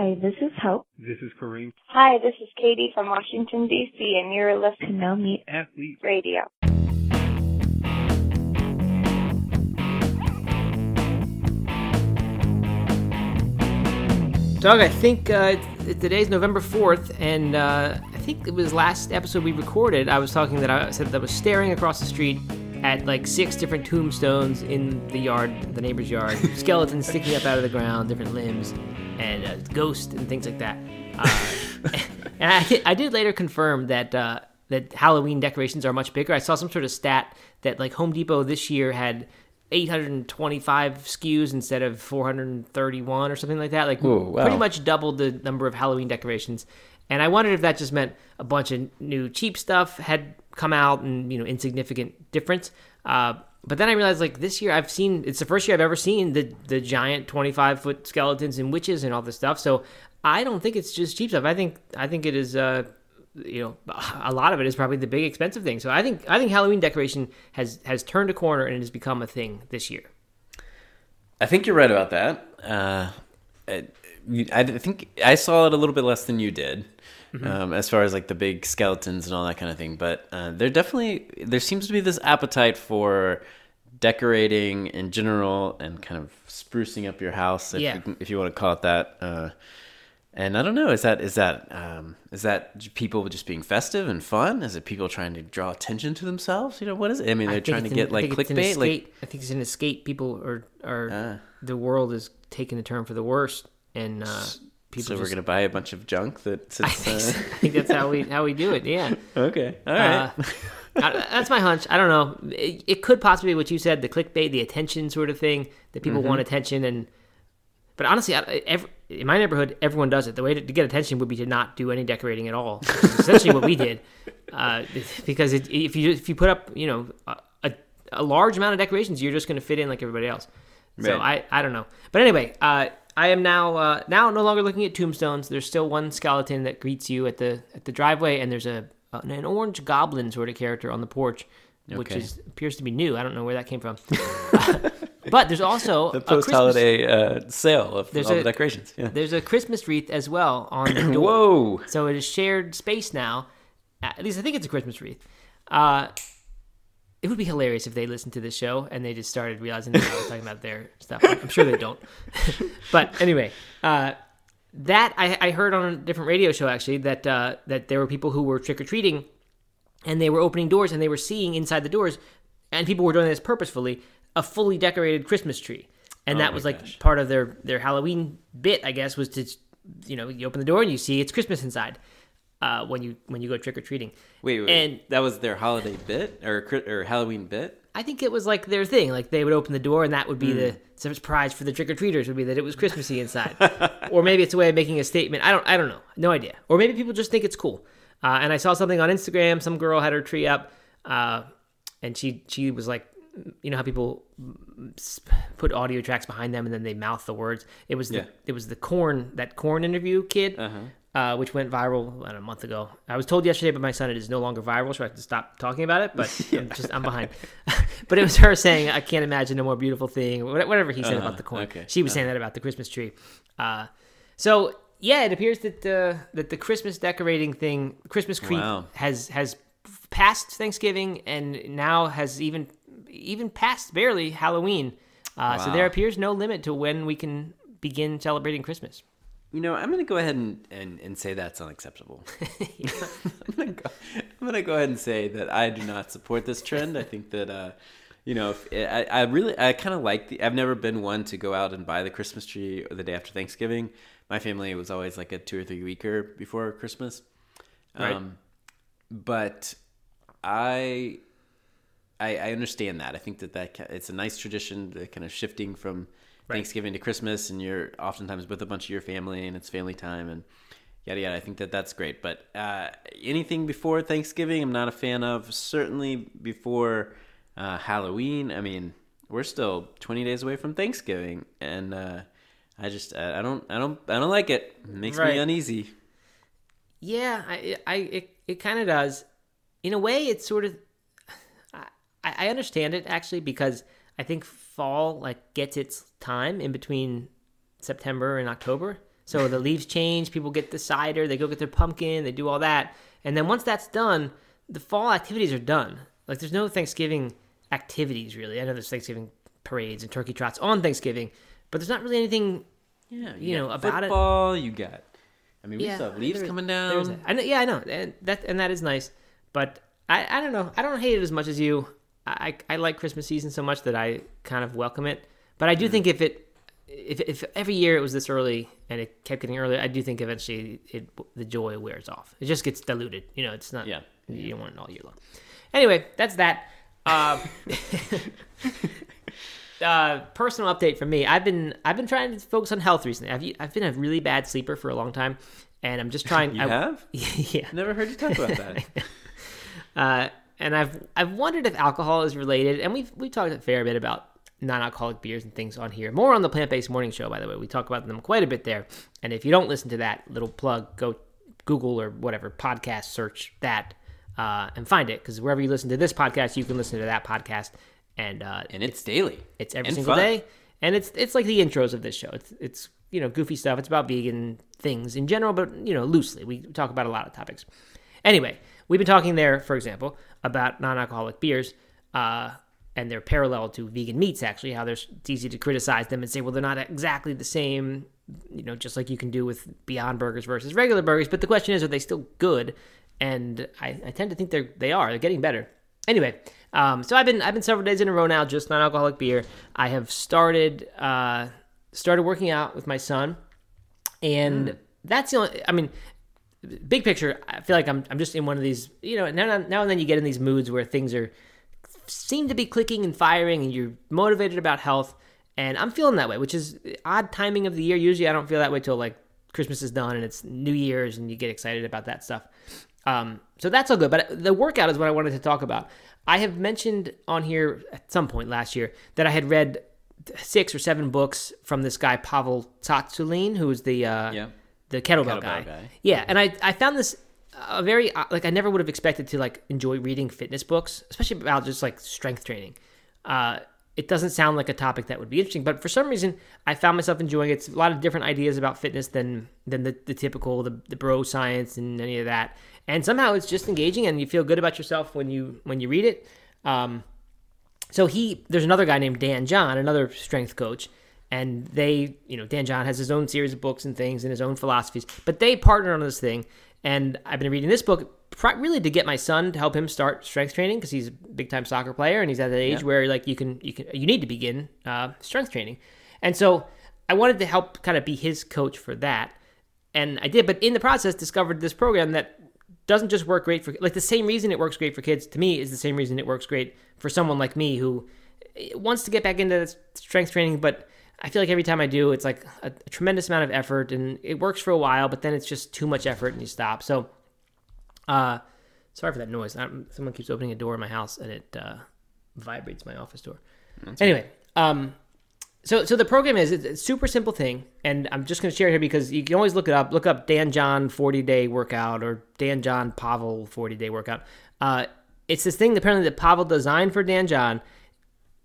Hi, this is Hope. This is Kareem. Hi, this is Katie from Washington, D.C., and you're listening to No Meat Athlete Radio. Doug, I think uh, today's November 4th, and uh, I think it was last episode we recorded. I was talking that I said that I was staring across the street at like six different tombstones in the yard, the neighbor's yard, skeletons sticking up out of the ground, different limbs, and uh, ghosts and things like that. Uh, and I, I, did later confirm that uh, that Halloween decorations are much bigger. I saw some sort of stat that like Home Depot this year had 825 SKUs instead of 431 or something like that. Like Ooh, wow. pretty much doubled the number of Halloween decorations. And I wondered if that just meant a bunch of new cheap stuff had come out and you know insignificant difference. Uh, but then I realized like this year I've seen it's the first year I've ever seen the the giant 25 foot skeletons and witches and all this stuff. So I don't think it's just cheap stuff. I think I think it is uh, you know a lot of it is probably the big expensive thing. So I think I think Halloween decoration has has turned a corner and it has become a thing this year. I think you're right about that. Uh, I, I think I saw it a little bit less than you did. Mm-hmm. Um, as far as like the big skeletons and all that kind of thing, but uh, there definitely there seems to be this appetite for decorating in general and kind of sprucing up your house, if, yeah. you, if you want to call it that. Uh, and I don't know, is that is that um, is that people just being festive and fun? Is it people trying to draw attention to themselves? You know, what is it? I mean, they're I trying to an, get like clickbait. Like I think it's an escape. People are are uh, the world is taking a turn for the worst, and uh, people. So just, we're gonna buy a bunch of junk that. Sits, I, think, uh... I think that's how we how we do it. Yeah. okay. All right. Uh, I, that's my hunch. I don't know. It, it, could possibly be what you said, the clickbait, the attention sort of thing that people mm-hmm. want attention and. But honestly, I, every, in my neighborhood, everyone does it. The way to, to, get attention would be to not do any decorating at all. essentially, what we did, uh, because it, if you if you put up you know a, a large amount of decorations, you're just going to fit in like everybody else. So. I I don't know. But anyway, uh, I am now uh, now no longer looking at tombstones. There's still one skeleton that greets you at the at the driveway, and there's a an orange goblin sort of character on the porch, okay. which is appears to be new. I don't know where that came from. but there's also the post-holiday uh, sale of all a, the decorations. Yeah. There's a Christmas wreath as well on the door. Whoa! So it is shared space now. At least I think it's a Christmas wreath. Uh, it would be hilarious if they listened to this show and they just started realizing that I was talking about their stuff. I'm sure they don't. but anyway, uh, that I, I, heard on a different radio show actually that uh, that there were people who were trick or treating, and they were opening doors and they were seeing inside the doors, and people were doing this purposefully a fully decorated Christmas tree, and oh that was like gosh. part of their their Halloween bit, I guess, was to you know you open the door and you see it's Christmas inside. Uh, when you when you go trick or treating, wait, wait, and that was their holiday bit or or Halloween bit. I think it was like their thing. Like they would open the door, and that would be mm. the surprise for the trick or treaters would be that it was Christmassy inside, or maybe it's a way of making a statement. I don't, I don't know, no idea. Or maybe people just think it's cool. Uh, and I saw something on Instagram. Some girl had her tree up, uh, and she she was like, you know how people put audio tracks behind them and then they mouth the words. It was the yeah. it was the corn that corn interview kid. Uh-huh. Uh, which went viral know, a month ago. I was told yesterday by my son it is no longer viral, so I have to stop talking about it. But yeah. I'm just I'm behind. but it was her saying, "I can't imagine a more beautiful thing," whatever he said uh-huh. about the corn. Okay. She was uh-huh. saying that about the Christmas tree. Uh, so yeah, it appears that the that the Christmas decorating thing, Christmas creep, wow. has has passed Thanksgiving and now has even even past barely Halloween. Uh, wow. So there appears no limit to when we can begin celebrating Christmas. You know, I'm going to go ahead and, and, and say that's unacceptable. I'm going to go, I'm going to go ahead and say that I do not support this trend. I think that, uh, you know, if, I, I really, I kind of like the, I've never been one to go out and buy the Christmas tree the day after Thanksgiving. My family was always like a two or three weeker before Christmas. Right. Um, but I, I, I understand that. I think that that it's a nice tradition, the kind of shifting from right. Thanksgiving to Christmas, and you're oftentimes with a bunch of your family, and it's family time, and yada yada. I think that that's great. But uh, anything before Thanksgiving, I'm not a fan of. Certainly before uh, Halloween. I mean, we're still 20 days away from Thanksgiving, and uh, I just I don't I don't I don't like it. It makes right. me uneasy. Yeah, I, I it, it kind of does. In a way, it's sort of. I, I understand it actually because I think fall like gets its time in between September and October. So the leaves change, people get the cider, they go get their pumpkin, they do all that. And then once that's done, the fall activities are done. Like there's no Thanksgiving activities really. I know there's Thanksgiving parades and turkey trots on Thanksgiving, but there's not really anything Yeah, You know, about it- football, You got. I mean, we Yeah, still have leaves there- coming down. that. I know, yeah, I know, and that and that is nice. But I, I don't know. I don't hate it as much as you. I, I like Christmas season so much that I kind of welcome it. But I do Mm. think if it if if every year it was this early and it kept getting earlier, I do think eventually it the joy wears off. It just gets diluted. You know, it's not. Yeah. You don't want it all year long. Anyway, that's that. Um, uh, personal update from me. I've been I've been trying to focus on health recently. I've I've been a really bad sleeper for a long time, and I'm just trying. You I, have? yeah. Never heard you talk about that. Uh, and I've I've wondered if alcohol is related, and we've we talked a fair bit about non-alcoholic beers and things on here. More on the plant-based morning show, by the way. We talk about them quite a bit there. And if you don't listen to that little plug, go Google or whatever podcast search that uh, and find it because wherever you listen to this podcast, you can listen to that podcast. And uh, and it's daily. it's every single fun. day, and it's it's like the intros of this show. It's it's you know goofy stuff. It's about vegan things in general, but you know loosely. We talk about a lot of topics. Anyway, we've been talking there, for example, about non-alcoholic beers, uh, and they're parallel to vegan meats. Actually, how there's it's easy to criticize them and say, well, they're not exactly the same. You know, just like you can do with Beyond Burgers versus regular burgers. But the question is, are they still good? And I, I tend to think they're they are. They're getting better. Anyway, um, so I've been I've been several days in a row now, just non-alcoholic beer. I have started uh, started working out with my son, and that's the only. I mean, big picture. I feel like I'm I'm just in one of these. You know, now now and then you get in these moods where things are seem to be clicking and firing, and you're motivated about health. And I'm feeling that way, which is odd timing of the year. Usually, I don't feel that way till like Christmas is done and it's New Year's, and you get excited about that stuff. Um, so that's all good. But the workout is what I wanted to talk about. I have mentioned on here at some point last year that I had read six or seven books from this guy Pavel Tsatsouline, who is the uh, Yeah. the kettlebell, Kettlebell guy. guy. Yeah, and I I found this a very uh, like I never would have expected to like enjoy reading fitness books, especially about just like strength training. Uh, it doesn't sound like a topic that would be interesting, but for some reason I found myself enjoying it. It's a lot of different ideas about fitness than than the, the typical the, the bro science and any of that. And somehow it's just engaging, and you feel good about yourself when you when you read it. Um, so he there's another guy named Dan John, another strength coach, and they, you know, Dan John has his own series of books and things and his own philosophies, but they partner on this thing. And I've been reading this book really to get my son to help him start strength training because he's a big time soccer player and he's at the age Yeah. where like you can you can you need to begin uh, strength training. And so I wanted to help kind of be his coach for that, and I did. But in the process, discovered this program that doesn't just work great for like the same reason it works great for kids to me is the same reason it works great for someone like me who wants to get back into strength training but i feel like every time i do it's like a, a tremendous amount of effort and it works for a while but then it's just too much effort and you stop. So uh sorry for that noise. I'm, someone keeps opening a door in my house and it uh, vibrates my office door. Anyway um so so the program is it's a super simple thing and i'm just going to share it here because you can always look it up. Look up dan john 40 day workout or dan john pavel 40 day workout. Uh, it's this thing apparently that pavel designed for dan john.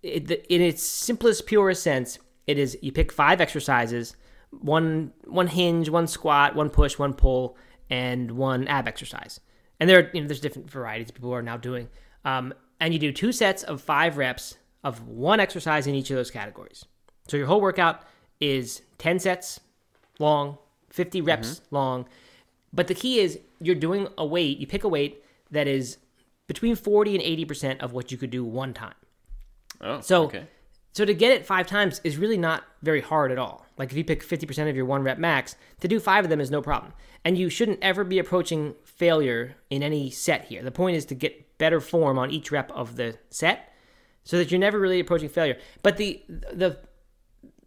It, in its simplest purest sense it is you pick five exercises one one hinge one squat one push one pull and one ab exercise. And there are, you know there's different varieties people are now doing. Um, and you do two sets of five reps of one exercise in each of those categories. So your whole workout is 10 sets long 50 reps long. But the key is you're doing a weight you pick a weight that is between 40 and 80% of what you could do one time. Oh, so, okay. So to get it five times is really not very hard at all. Like if you pick 50% of your one rep max, to do five of them is no problem. And you shouldn't ever be approaching failure in any set here. The point is to get better form on each rep of the set so that you're never really approaching failure. But the, the,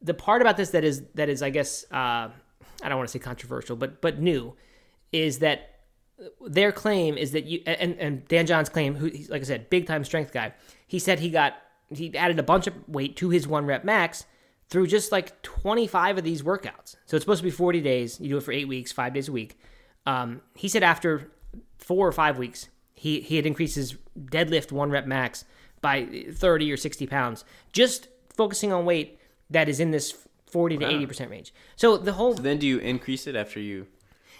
the part about this that is, that is, I guess, uh, I don't want to say controversial, but, but new is that their claim is that you and, and Dan John's claim, who like I said, big time strength guy. He said he got he added a bunch of weight to his one rep max through just like 25 of these workouts. So it's supposed to be 40 days. You do it for eight weeks, five days a week. Um, he said after four or five weeks, he he had increased his deadlift one rep max by 30 or 60 pounds, just focusing on weight that is in this forty to eighty percent range. So the whole So then do you increase it after you?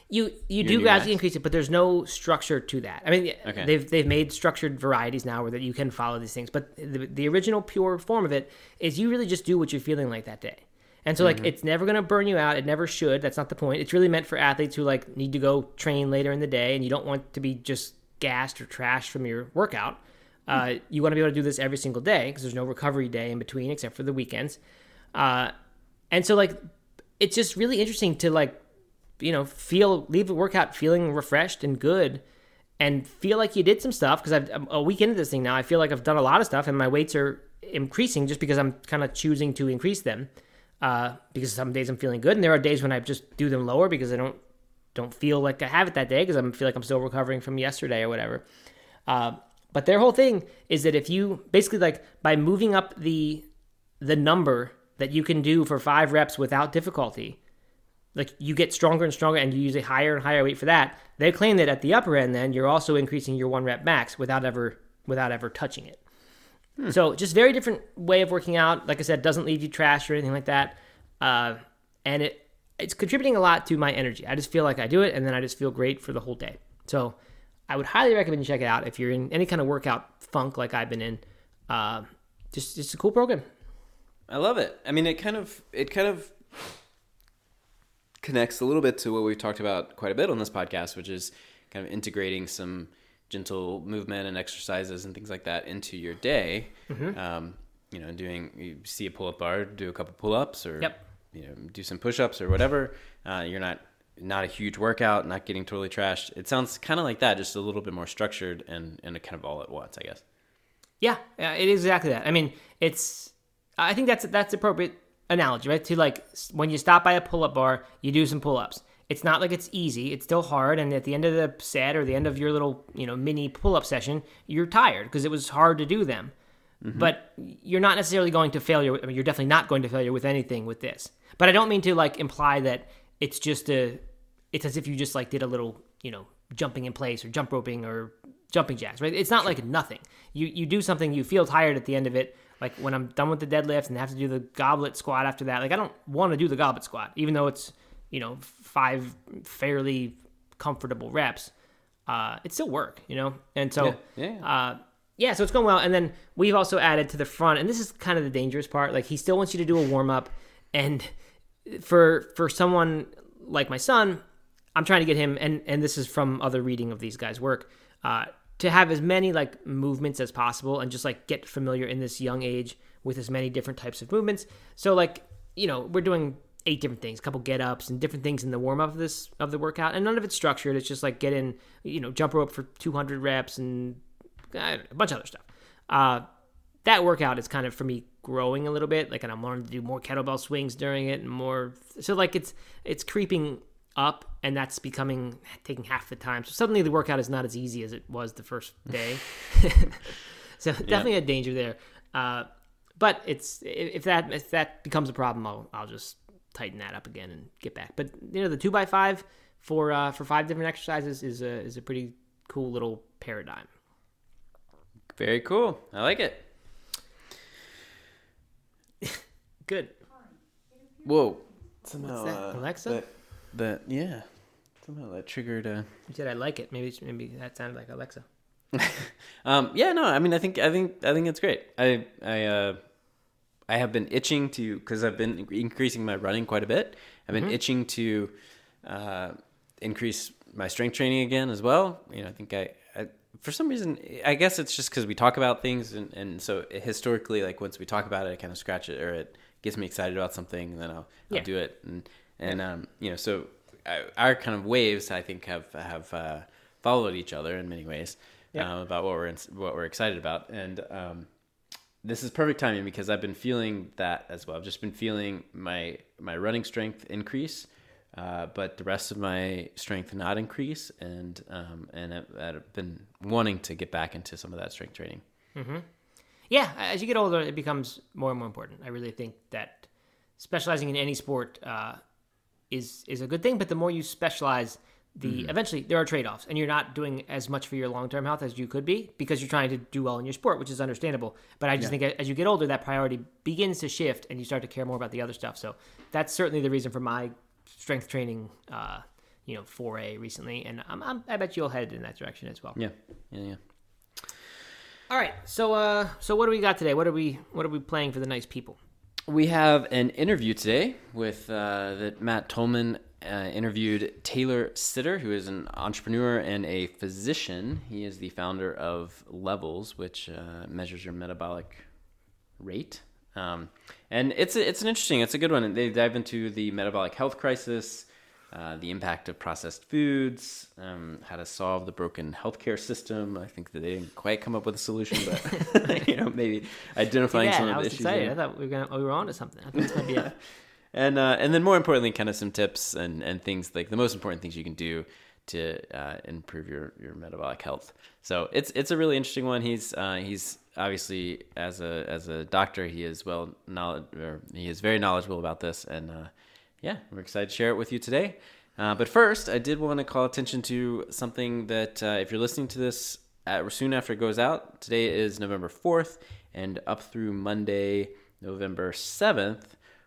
You you do gradually increase it, but there's no structure to that. I mean, Okay. they've they've made structured varieties now where that you can follow these things, but the, the original pure form of it is you really just do what you're feeling like that day. And so Mm-hmm. like it's never gonna burn you out. It never should. That's not the point. It's really meant for athletes who like need to go train later in the day, and you don't want to be just gassed or trashed from your workout. Uh, you want to be able to do this every single day because there's no recovery day in between except for the weekends. Uh, and so like it's just really interesting to like you know feel leave the workout feeling refreshed and good and feel like you did some stuff because I've I'm a week into this thing now. I feel like I've done a lot of stuff and my weights are increasing just because I'm kind of choosing to increase them. Uh, because some days I'm feeling good and there are days when I just do them lower because I don't don't feel like I have it that day because I feel like I'm still recovering from yesterday or whatever. Uh, but their whole thing is that if you basically like by moving up the the number that you can do for five reps without difficulty, like you get stronger and stronger and you use a higher and higher weight for that. They claim that at the upper end, then you're also increasing your one rep max without ever without ever touching it. So just very different way of working out. Like I said, doesn't leave you trash or anything like that, uh, and it it's contributing a lot to my energy. I just feel like I do it, and then I just feel great for the whole day. So I would highly recommend you check it out if you're in any kind of workout funk like I've been in. Uh, just just a cool program. I love it. I mean, it kind of it kind of connects a little bit to what we've talked about quite a bit on this podcast, which is kind of integrating some gentle movement and exercises and things like that into your day. Um, you know, doing you see a pull-up bar, do a couple pull-ups, or Yep. you know, do some push-ups or whatever. Uh, you're not not a huge workout, not getting totally trashed. It sounds kind of like that, just a little bit more structured and and kind of all at once, I guess. Yeah, yeah, it is exactly that. I mean, it's. I think that's that's appropriate analogy, right? To like when you stop by a pull-up bar, you do some pull-ups. It's not like it's easy; it's still hard. And at the end of the set or the end of your little, you know, mini pull-up session, you're tired because it was hard to do them. Mm-hmm. But you're not necessarily going to failure. I mean, you're definitely not going to failure with anything with this. But I don't mean to like imply that it's just a. It's as if you just like did a little, you know, jumping in place or jump roping or jumping jacks, right? It's not like nothing. You you do something, you feel tired at the end of it. Like when I'm done with the deadlift and have to do the goblet squat after that. Like I don't want to do the goblet squat, even though it's you know five fairly comfortable reps. Uh, it's still work, you know. And so Yeah, yeah. uh, yeah, so it's going well. And then we've also added to the front, and this is kind of the dangerous part. Like he still wants you to do a warm up, and for for someone like my son, I'm trying to get him, and and this is from other reading of these guys' work, uh, to have as many like movements as possible, and just like get familiar in this young age with as many different types of movements. So like you know we're doing eight different things, a couple get ups and different things in the warm up of this of the workout, and none of it's structured. It's just like get in, you know, jump rope for 200 reps and know, a bunch of other stuff. Uh, that workout is kind of for me growing a little bit, like, and I'm learning to do more kettlebell swings during it and more. So like it's it's creeping up, and that's becoming taking half the time. So suddenly the workout is not as easy as it was the first day. so definitely a danger there. Uh, but it's if that if that becomes a problem, I'll I'll just tighten that up again and get back. But you know the two by five for uh, for five different exercises is a is a pretty cool little paradigm. Very cool. I like it. Good. Whoa. Somehow, that? uh, Alexa? That, that yeah. Somehow that triggered. Uh, You said I like it. Maybe maybe that sounded like Alexa. um, yeah, no. I mean, I think I think I think it's great. I I uh, I have been itching to because I've been increasing my running quite a bit. I've been itching to uh, increase my strength training again as well. You know, I think I, I for some reason I guess it's just because we talk about things and and so historically, like once we talk about it, I kind of scratch it or it gets me excited about something, and then I'll I'll do it and and um you know so our kind of waves I think have have uh, followed each other in many ways Yeah. um, about what we're in, what we're excited about and um, this is perfect timing because I've been feeling that as well. I've just been feeling my my running strength increase, uh, but the rest of my strength not increase, and um, and I've, I've been wanting to get back into some of that strength training. Yeah, as you get older, it becomes more and more important. I really think that specializing in any sport uh, is is a good thing. But the more you specialize, the mm-hmm. eventually there are trade-offs and you're not doing as much for your long-term health as you could be because you're trying to do well in your sport which is understandable. But i just yeah. think as you get older that priority begins to shift and you start to care more about the other stuff. So that's certainly the reason for my strength training uh, you know foray recently and I'm, I'm, i bet you'll head in that direction as well. Yeah. Yeah yeah. All right. So uh so what do we got today? What are we what are we playing for the nice people we have an interview today with uh, that Matt Tolmach uh, interviewed Taylor Sittler, who is an entrepreneur and a physician. He is the founder of Levels, which uh, measures your metabolic rate. Um, and it's a, it's an interesting, it's a good one. They dive into the metabolic health crisis, uh, the impact of processed foods, um, how to solve the broken healthcare system. I think that they didn't quite come up with a solution, but you know maybe identifying yeah, some of the issues. Excited. I thought we were gonna, we were on to something. I think this might be it. and uh, and then more importantly, kind of some tips and, and things like the most important things you can do to uh, improve your, your metabolic health. So it's it's a really interesting one. He's uh, he's obviously as a as a doctor, he is well knowledge or he is very knowledgeable about this, and uh, yeah, we're excited to share it with you today. Uh, but first, I did want to call attention to something that uh, if you're listening to this at, soon after it goes out, today is November 4th, and up through Monday, November 7th,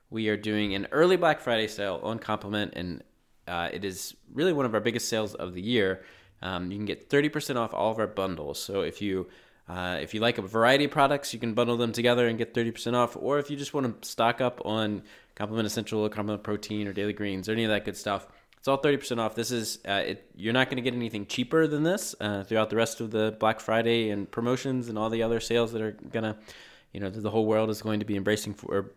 we are doing an early Black Friday sale on Complement, and uh, it is really one of our biggest sales of the year. Um, you can get 30% off all of our bundles. So if you uh, if you like a variety of products, you can bundle them together and get 30% off. Or if you just want to stock up on Complement Essential, or Complement Protein, or Daily Greens, or any of that good stuff, it's all 30% off. This is uh, it, you're not going to get anything cheaper than this uh, throughout the rest of the Black Friday and promotions and all the other sales that are gonna, you know, the whole world is going to be embracing for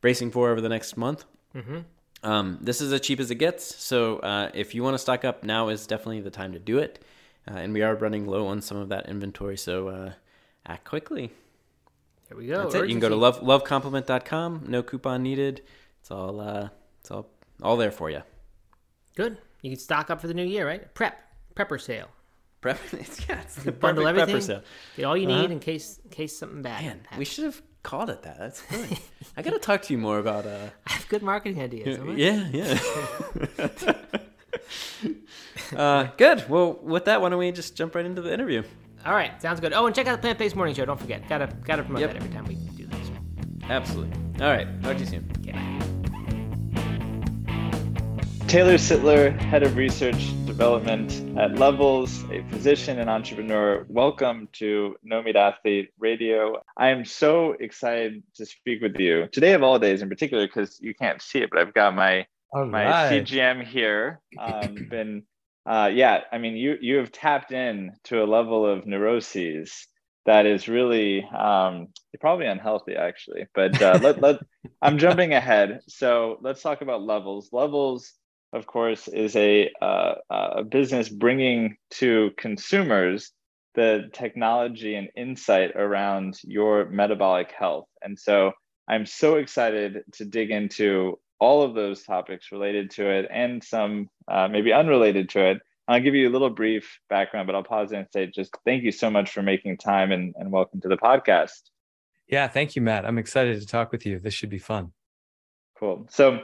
bracing for over the next month. Mm-hmm. Um, this is as cheap as it gets. So uh, if you want to stock up, now is definitely the time to do it. Uh, and we are running low on some of that inventory, so uh, act quickly. There we go. That's Urgency. it. You can go to love, lovecomplement.com. No coupon needed. It's all uh, it's all all there for you. Good. You can stock up for the new year, right? Prep prepper sale. Prep. It's, yeah, it's the bundle everything. Get all you uh-huh. need uh-huh. in case in case something bad. Man, happens. we should have called it that. That's good. I got to talk to you more about. Uh... I have good marketing ideas. Yeah, yeah. uh, good. Well, with that, why don't we just jump right into the interview? All right, sounds good. Oh, and check out the Plant Based Morning Show. Don't forget. Gotta gotta promote yep. that every time we do this. Absolutely. All right. Talk to you soon. Taylor Sittler, Head of Research Development at Levels, a physician and entrepreneur. Welcome to No Meat Athlete Radio. I am so excited to speak with you today of all days, in particular, because you can't see it, but I've got my all my right. CGM here. Um, been, uh, yeah, I mean, you you have tapped in to a level of neuroses that is really um, probably unhealthy actually but uh, let, let i'm jumping ahead so let's talk about levels levels of course, is a, uh, a business bringing to consumers the technology and insight around your metabolic health. And so I'm so excited to dig into all of those topics related to it and some uh, maybe unrelated to it. I'll give you a little brief background, but I'll pause and say just thank you so much for making time and, and welcome to the podcast. Yeah, thank you, Matt. I'm excited to talk with you. This should be fun. Cool. So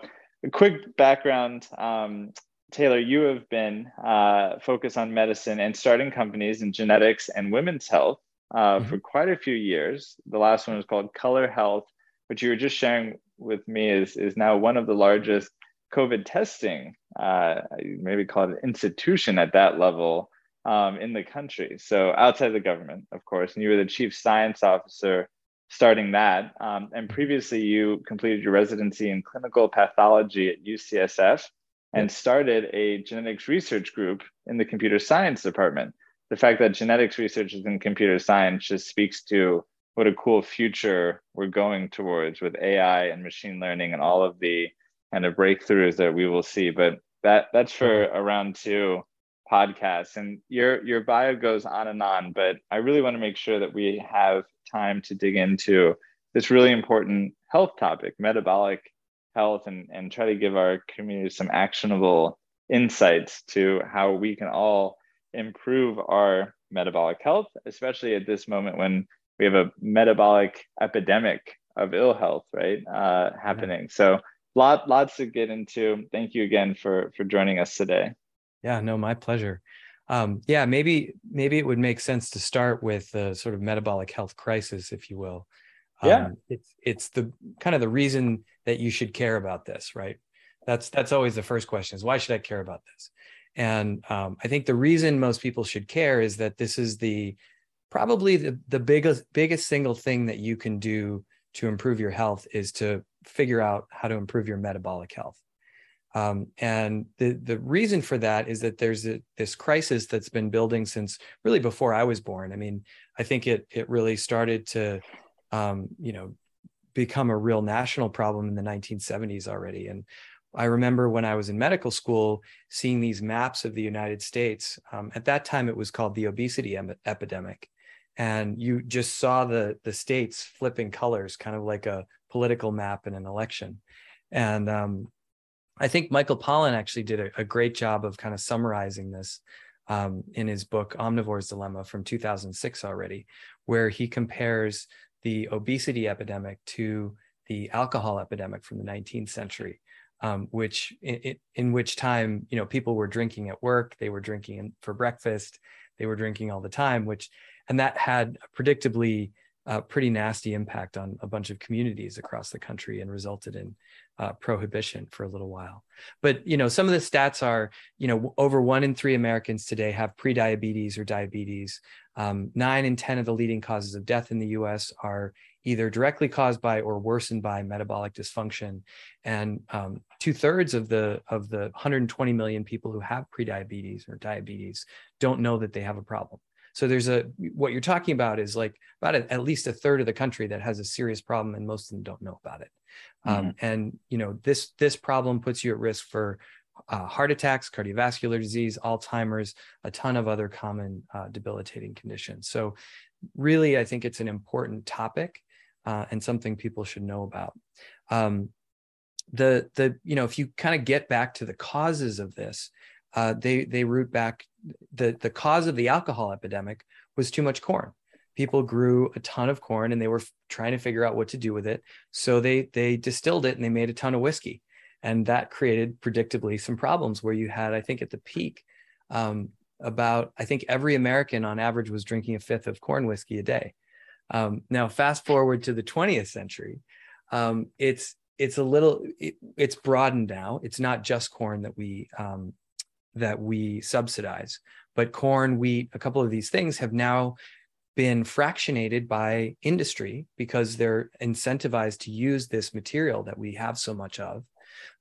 quick background um, Taylor, you have been uh, focused on medicine and starting companies in genetics and women's health uh, mm-hmm. for quite a few years. The last one was called Color Health, which you were just sharing with me is, is now one of the largest COVID testing, uh, maybe call it institution at that level um, in the country. So outside the government, of course. And you were the chief science officer starting that. Um, and previously, you completed your residency in clinical pathology at UCSF and started a genetics research group in the computer science department. The fact that genetics research is in computer science just speaks to what a cool future we're going towards with AI and machine learning and all of the kind of breakthroughs that we will see. But that that's for around two podcasts. And your your bio goes on and on, but I really want to make sure that we have time to dig into this really important health topic, metabolic health, and, and try to give our community some actionable insights to how we can all improve our metabolic health, especially at this moment when we have a metabolic epidemic of ill health, right, uh, happening. So, lot, lots to get into. Thank you again for for joining us today. Yeah, no, my pleasure. Um, yeah, maybe maybe it would make sense to start with the sort of metabolic health crisis, if you will. Yeah, um, it's it's the kind of the reason that you should care about this, right? That's that's always the first question: is why should I care about this? And um, I think the reason most people should care is that this is the probably the the biggest biggest single thing that you can do to improve your health is to figure out how to improve your metabolic health. Um, and the the reason for that is that there's a, this crisis that's been building since really before I was born. I mean, I think it it really started to, um, you know, become a real national problem in the 1970s already. And I remember when I was in medical school seeing these maps of the United States. Um, at that time, it was called the obesity em- epidemic, and you just saw the the states flipping colors, kind of like a political map in an election. And um, I think Michael Pollan actually did a, a great job of kind of summarizing this um, in his book Omnivore's Dilemma from 2006 already, where he compares the obesity epidemic to the alcohol epidemic from the 19th century, um, which in, in, which time you know people were drinking at work, they were drinking for breakfast, they were drinking all the time, which and that had predictably a pretty nasty impact on a bunch of communities across the country and resulted in uh, prohibition for a little while. But you know, some of the stats are, you know, over one in three Americans today have prediabetes or diabetes. Um, nine in ten of the leading causes of death in the U.S. are either directly caused by or worsened by metabolic dysfunction, and um, two thirds of the of the 120 million people who have prediabetes or diabetes don't know that they have a problem. So there's a what you're talking about is like about a, at least a third of the country that has a serious problem, and most of them don't know about it. Um, mm-hmm. Um, and you know this this problem puts you at risk for uh, heart attacks, cardiovascular disease, Alzheimer's, a ton of other common uh, debilitating conditions. So really, I think it's an important topic uh, and something people should know about. Um, the the you know if you kind of get back to the causes of this, uh, they they root back the the cause of the alcohol epidemic was too much corn. People grew a ton of corn and they were trying to figure out what to do with it. So they they distilled it and they made a ton of whiskey, and that created predictably some problems where you had I think at the peak. Um, about I think every American on average was drinking a fifth of corn whiskey a day. Um, now, fast forward to the 20th century, um, it's it's a little it, it's broadened now. It's not just corn that we um, that we subsidize. But corn, wheat, a couple of these things have now been fractionated by industry because they're incentivized to use this material that we have so much of.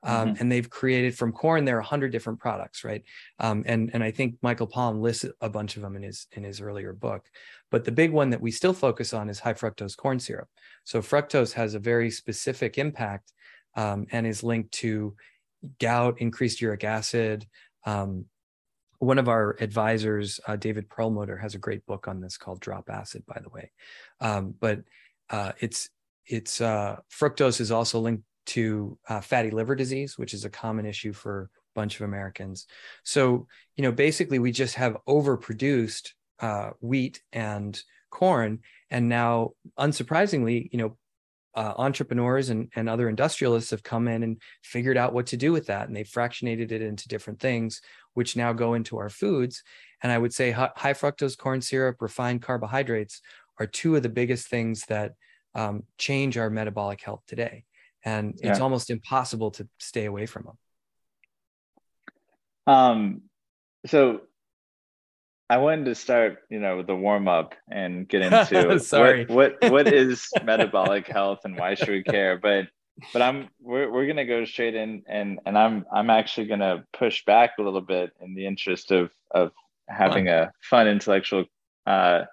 Um, mm-hmm. And they've created from corn there are a hundred different products, right? Um, and and I think Michael Pollan lists a bunch of them in his in his earlier book. But the big one that we still focus on is high fructose corn syrup. So fructose has a very specific impact um, and is linked to gout, increased uric acid, um, one of our advisors, uh, David Perlmutter, has a great book on this called Drop Acid, by the way. Um, but uh, it's it's uh, fructose is also linked to uh, fatty liver disease, which is a common issue for a bunch of Americans. So you know, basically, we just have overproduced uh, wheat and corn, and now, unsurprisingly, you know, uh, entrepreneurs and, and other industrialists have come in and figured out what to do with that and they fractionated it into different things which now go into our foods. And i would say high fructose corn syrup refined carbohydrates are two of the biggest things that um, change our metabolic health today. And it's almost impossible to stay away from them um, so I wanted to start, you know, the warm up and get into Sorry. What, what what is metabolic health and why should we care? But but I'm we're we're gonna go straight in and and I'm I'm actually gonna push back a little bit in the interest of of having fun. a fun intellectual uh,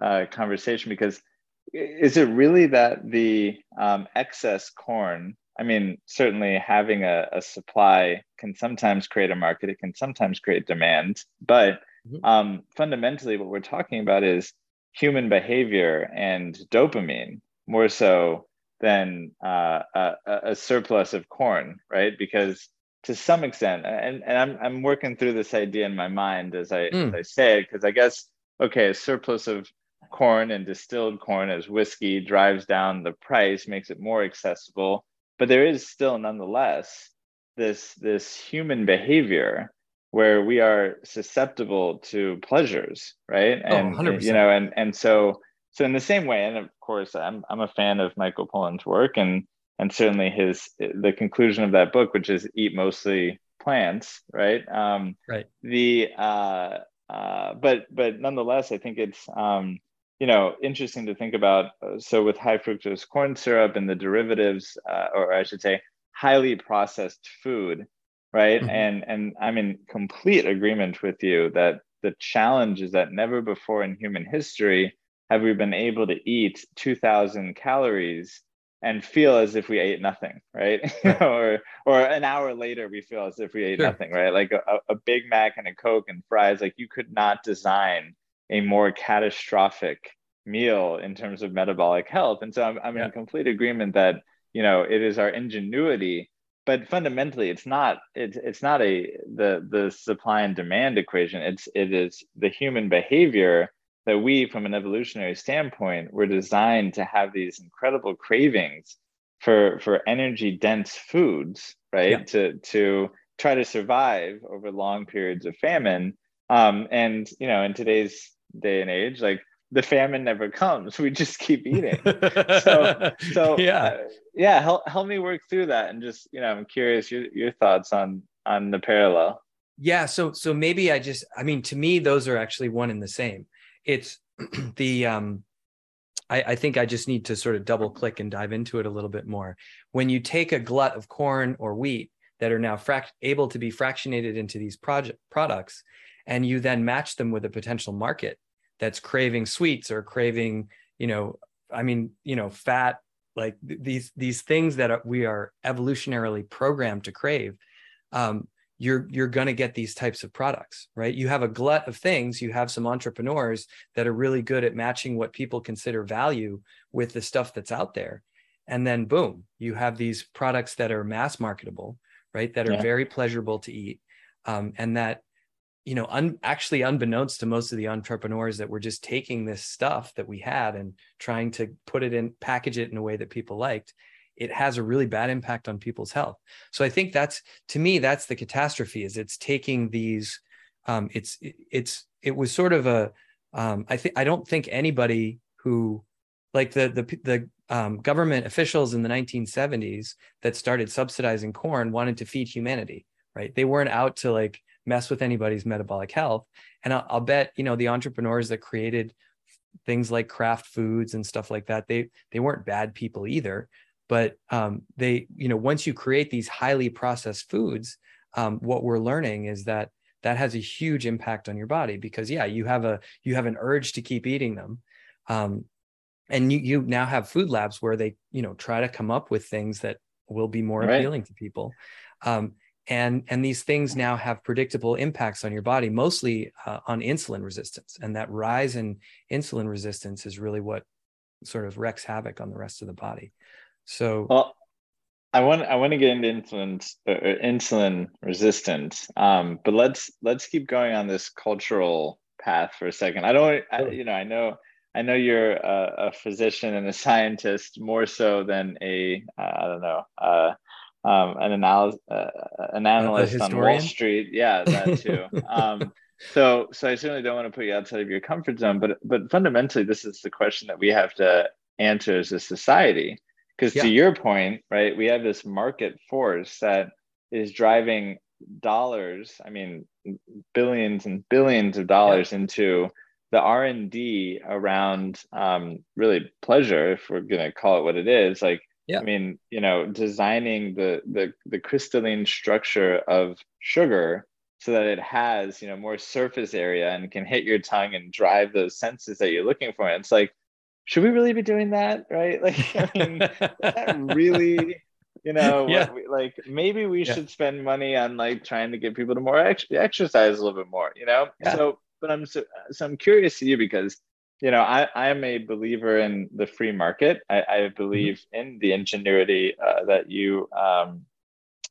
uh, conversation because is it really that the um, excess corn I mean, certainly having a, a, supply can sometimes create a market, it can sometimes create demand, but Mm-hmm. Um, fundamentally, what we're talking about is human behavior and dopamine more so than uh, a, a, surplus of corn, right? Because to some extent, and, and I'm, I'm working through this idea in my mind as I, mm. as I say it, because I guess, okay, a surplus of corn and distilled corn as whiskey drives down the price, makes it more accessible. But there is still nonetheless this, this human behavior where we are susceptible to pleasures, right? Oh, And 100%. you know, and and so so in the same way, and of course, I'm I'm a fan of Michael Pollan's work, and and certainly his the conclusion of that book, which is eat mostly plants, right? Um, Right. The uh, uh, but but nonetheless, I think it's um, you know interesting to think about. uh, So with high fructose corn syrup and the derivatives, uh, or I should say, highly processed food, right? Mhm. And and I'm in complete agreement with you that the challenge is that never before in human history have we been able to eat 2,000 calories and feel as if we ate nothing, right? Right. or or an hour later we feel as if we ate Sure. nothing, right? Like a, a Big Mac and a Coke and fries, like you could not design a more catastrophic meal in terms of metabolic health. And so I'm, I'm Yeah. in complete agreement that you know it is our ingenuity but fundamentally it's not it's it's not a the the supply and demand equation. It's it is the human behavior that we from an evolutionary standpoint were designed to have these incredible cravings for for energy dense foods right? Yeah. to to try to survive over long periods of famine. Um and you know in today's day and age like the famine never comes. We just keep eating. So so yeah. uh, yeah help, help me work through that and just you know i'm curious your, your thoughts on on the parallel Yeah, so so maybe I just I mean to me those are actually one and the same. It's the um I, I think I just need to sort of double click and dive into it a little bit more. When you take a glut of corn or wheat that are now frac- able to be fractionated into these project products, and you then match them with a potential market that's craving sweets or craving, you know, I mean, you know, fat, like th- these these things that are, we are evolutionarily programmed to crave. Um, you're you're going to get these types of products right you have a glut of things you have some entrepreneurs that are really good at matching what people consider value with the stuff that's out there and then boom you have these products that are mass marketable right that are Yeah. very pleasurable to eat um, and that you know un- actually unbeknownst to most of the entrepreneurs that were just taking this stuff that we had and trying to put it in package it in a way that people liked it has a really bad impact on people's health. So i think that's to me that's the catastrophe is it's taking these um, it's it- it's it was sort of a um, i think i don't think anybody who like the the the um, government officials in the 1970s that started subsidizing corn wanted to feed humanity right? They weren't out to like mess with anybody's metabolic health. And I'll, I'll bet you know the entrepreneurs that created things like Kraft foods and stuff like that they they weren't bad people either. But um, they you know once you create these highly processed foods um, what we're learning is that that has a huge impact on your body because yeah you have a you have an urge to keep eating them. Um, and you you now have food labs where they you know try to come up with things that will be more Right. appealing to people. Um, and and these things now have predictable impacts on your body mostly uh, on insulin resistance. And that rise in insulin resistance is really what sort of wreaks havoc on the rest of the body. So well i want i want to get into insulin uh, insulin resistance um but let's let's keep going on this cultural path for a second. I don't I, you know i know i know you're a, a physician and a scientist more so than a uh, don't know uh um, an analyst, uh, an analyst on Wall? Street. Yeah, that too. um, so, so I certainly don't want to put you outside of your comfort zone, but but fundamentally, this is the question that we have to answer as a society. Because Yeah. to your point, right, we have this market force that is driving dollars. I mean, billions and billions of dollars into the R and D around um, really pleasure, if we're gonna call it what it is, like Yeah. I mean, you know, designing the the the crystalline structure of sugar so that it has, you know, more surface area and can hit your tongue and drive those senses that you're looking for. And it's like, should we really be doing that, right? Like, I mean, is that really, you know, what Yeah. we, like maybe we Yeah. should spend money on like trying to get people to more ex- exercise a little bit more, you know? Yeah. So, but I'm so, so I'm curious to you because you know i i am a believer in the free market i, I believe in the ingenuity uh, that you um,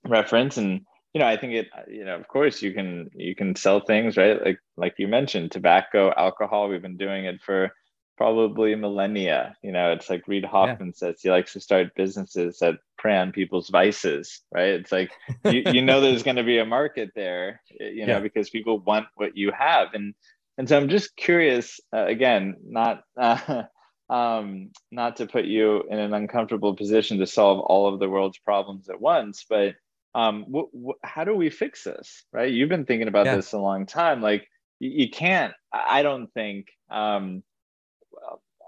reference and you know i think it you know of course you can you can sell things right like like you mentioned tobacco alcohol we've been doing it for probably millennia. You know, it's like Reid Hoffman yeah. says he likes to start businesses that prey on people's vices, right? It's like you, you know there's going to be a market there, you know, yeah. because people want what you have, and and so I'm just curious. Uh, again, not. Uh, um, not to put you in an uncomfortable position to solve all of the world's problems at once, but um, wh- wh- how do we fix this? Right? You've been thinking about yeah. this a long time. Like, you, you can't. I don't think. Um,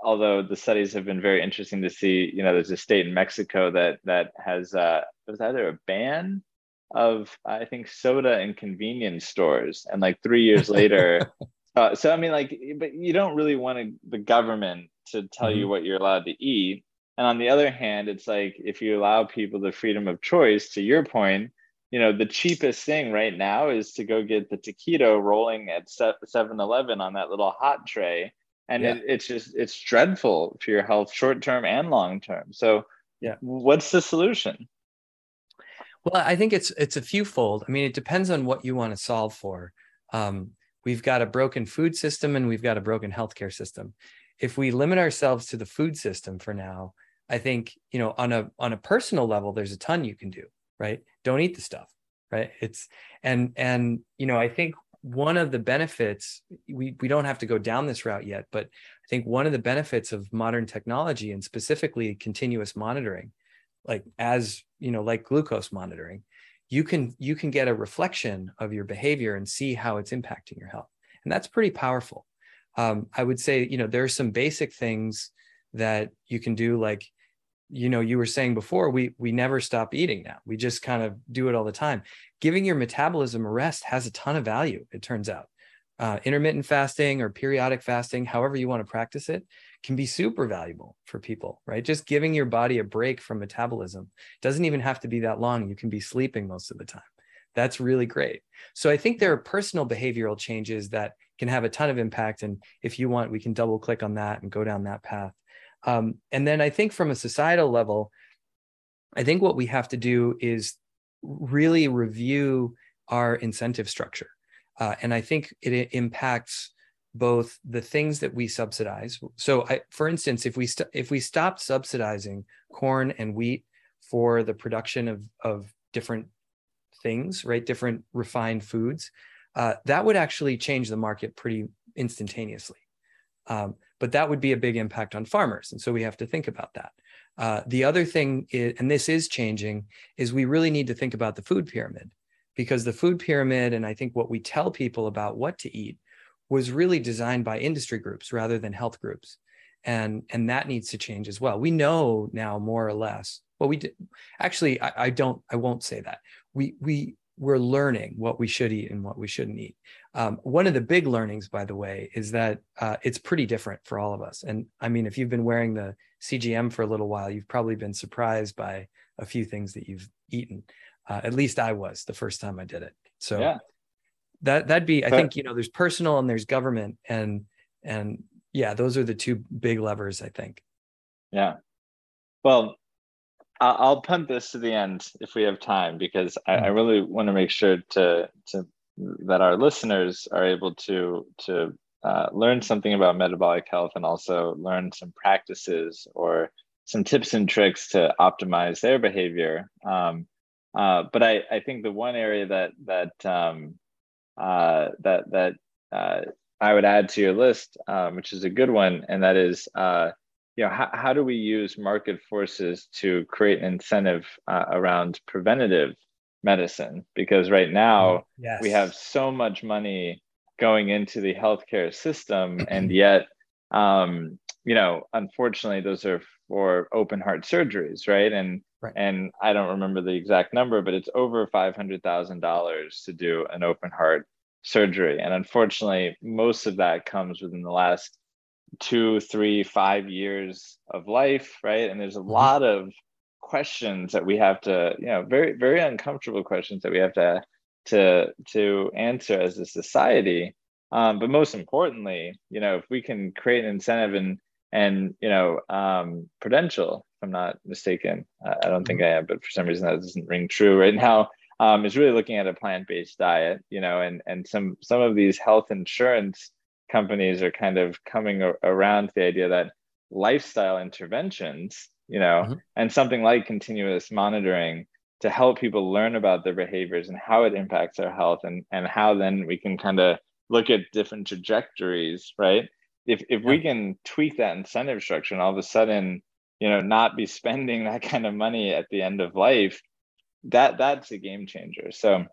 although the studies have been very interesting to see, you know, there's a state in Mexico that that has uh, was either a ban of I think soda in convenience stores, and like three years later. Uh, so I mean, like, but you don't really want the government to tell mm-hmm. you what you're allowed to eat. And on the other hand, it's like if you allow people the freedom of choice, to your point, you know, the cheapest thing right now is to go get the taquito rolling at 7 Eleven on that little hot tray and yeah. it, it's just it's dreadful for your health short term and long term so yeah what's the solution well i think it's it's a few fold i mean it depends on what you want to solve for um, we've got a broken food system and we've got a broken healthcare system. If we limit ourselves to the food system for now i think you know on a on a personal level there's a ton you can do right? Don't eat the stuff right? It's and and you know i think one of the benefits we, we don't have to go down this route yet but i think one of the benefits of modern technology and specifically continuous monitoring like as you know like glucose monitoring you can you can get a reflection of your behavior and see how it's impacting your health and that's pretty powerful. Um, i would say you know there are some basic things that you can do like you know you were saying before we we never stop eating now. We just kind of do it all the time. Giving your metabolism a rest has a ton of value it turns out. Uh, intermittent fasting or periodic fasting however you want to practice it can be super valuable for people right? Just giving your body a break from metabolism doesn't even have to be that long. You can be sleeping most of the time. That's really great. So i think there are personal behavioral changes that can have a ton of impact. And if you want we can double click on that and go down that path. Um, and then I think from a societal level, I think what we have to do is really review our incentive structure. Uh, and I think it, it, impacts both the things that we subsidize. So, I, for instance, if we st- if we stopped subsidizing corn and wheat for the production of of different things, right, different refined foods, uh, that would actually change the market pretty instantaneously. Um, but that would be a big impact on farmers. And so we have to think about that. Uh, the other thing, is, and this is changing, is we really need to think about the food pyramid because the food pyramid, and I think what we tell people about what to eat, was really designed by industry groups rather than health groups. And, and that needs to change as well. We know now more or less. Well, we did actually. I, I don't. I won't say that. We we we're learning what we should eat and what we shouldn't eat. Um, one of the big learnings, by the way, is that uh, it's pretty different for all of us. And I mean, if you've been wearing the CGM for a little while, you've probably been surprised by a few things that you've eaten. Uh, at least I was the first time I did it. So yeah. That that'd be. I think you know, there's personal and there's government, and and yeah, those are the two big levers. I think. Yeah. Well, I'll punt this to the end if we have time because I, I mm-hmm. really want to make sure to to that our listeners are able to to uh, learn something about metabolic health and also learn some practices or some tips and tricks to optimize their behavior. Um, uh, but I, I think the one area that that um, uh, that that uh, I would add to your list, um, which is a good one, and that is uh, you know how, how do we use market forces to create an incentive uh, around preventative medicine? Because right now yes. we have so much money going into the healthcare system and yet um, you know unfortunately those are for open heart surgeries right and right. and i don't remember the exact number but it's over $500000 to do an open heart surgery and unfortunately most of that comes within the last two, three, five years of life, right? And there's a mm-hmm. lot of questions that we have to, you know, very, very uncomfortable questions that we have to to to answer as a society. Um, but most importantly, you know, if we can create an incentive and and you know, um, Prudential, if I'm not mistaken, uh, I don't think mm-hmm. I am, but for some reason that doesn't ring true right now. Um, is really looking at a plant-based diet, you know, and and some some of these health insurance companies are kind of coming around to the idea that lifestyle interventions, you know, mm-hmm. and something like continuous monitoring to help people learn about their behaviors and how it impacts their health and, and how then we can kind of look at different trajectories, right? If, if yeah. we can tweak that incentive structure and all of a sudden, you know, not be spending that kind of money at the end of life, that that's a game changer. So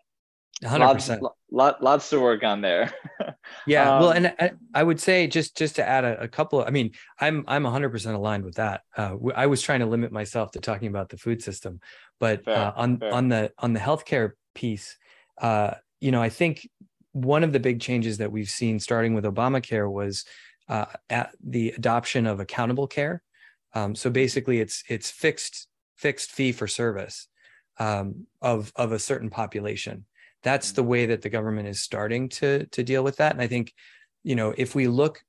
100%. Lots, lot, lots to work on there. yeah. Um, well, and I, I, would say just, just to add a, a, couple, I mean, I'm, I'm hundred percent aligned with that. Uh, I was trying to limit myself to talking about the food system, but fair, uh, on, fair. on the, on the healthcare piece, uh, you know, I think one of the big changes that we've seen starting with Obamacare was uh, at the adoption of accountable care. Um, so basically it's, it's fixed, fixed fee for service um, of, of a certain population. That's the way that the government is starting to to deal with that. And i think you know if we look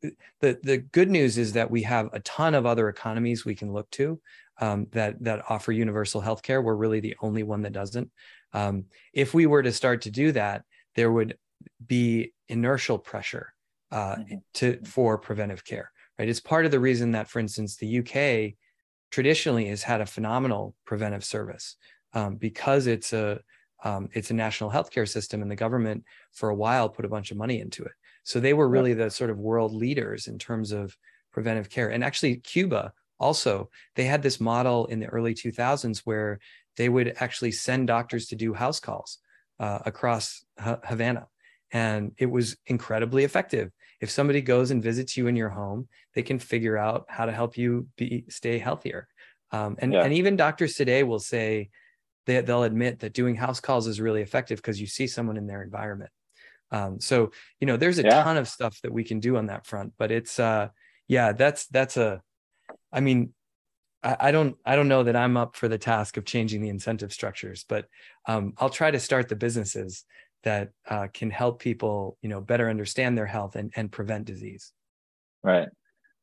the the good news is that we have a ton of other economies we can look to um, that that offer universal health care. We're really the only one that doesn't. Um, if we were to start to do that there would be inertial pressure uh, mm-hmm. to for preventive care right it's part of the reason that for instance the uk traditionally has had a phenomenal preventive service um, because it's a um, it's a national healthcare system, and the government for a while put a bunch of money into it. So they were really the sort of world leaders in terms of preventive care. And actually, Cuba also they had this model in the early 2000s where they would actually send doctors to do house calls uh, across ha- Havana, and it was incredibly effective. If somebody goes and visits you in your home, they can figure out how to help you be stay healthier. Um, and, yeah. and even doctors today will say, they, they'll admit that doing house calls is really effective because you see someone in their environment. Um, so you know, there's a yeah. ton of stuff that we can do on that front, but it's uh, yeah, that's that's a, I mean, I, I don't I don't know that I'm up for the task of changing the incentive structures, but um, I'll try to start the businesses that uh, can help people, you know, better understand their health and and prevent disease. Right.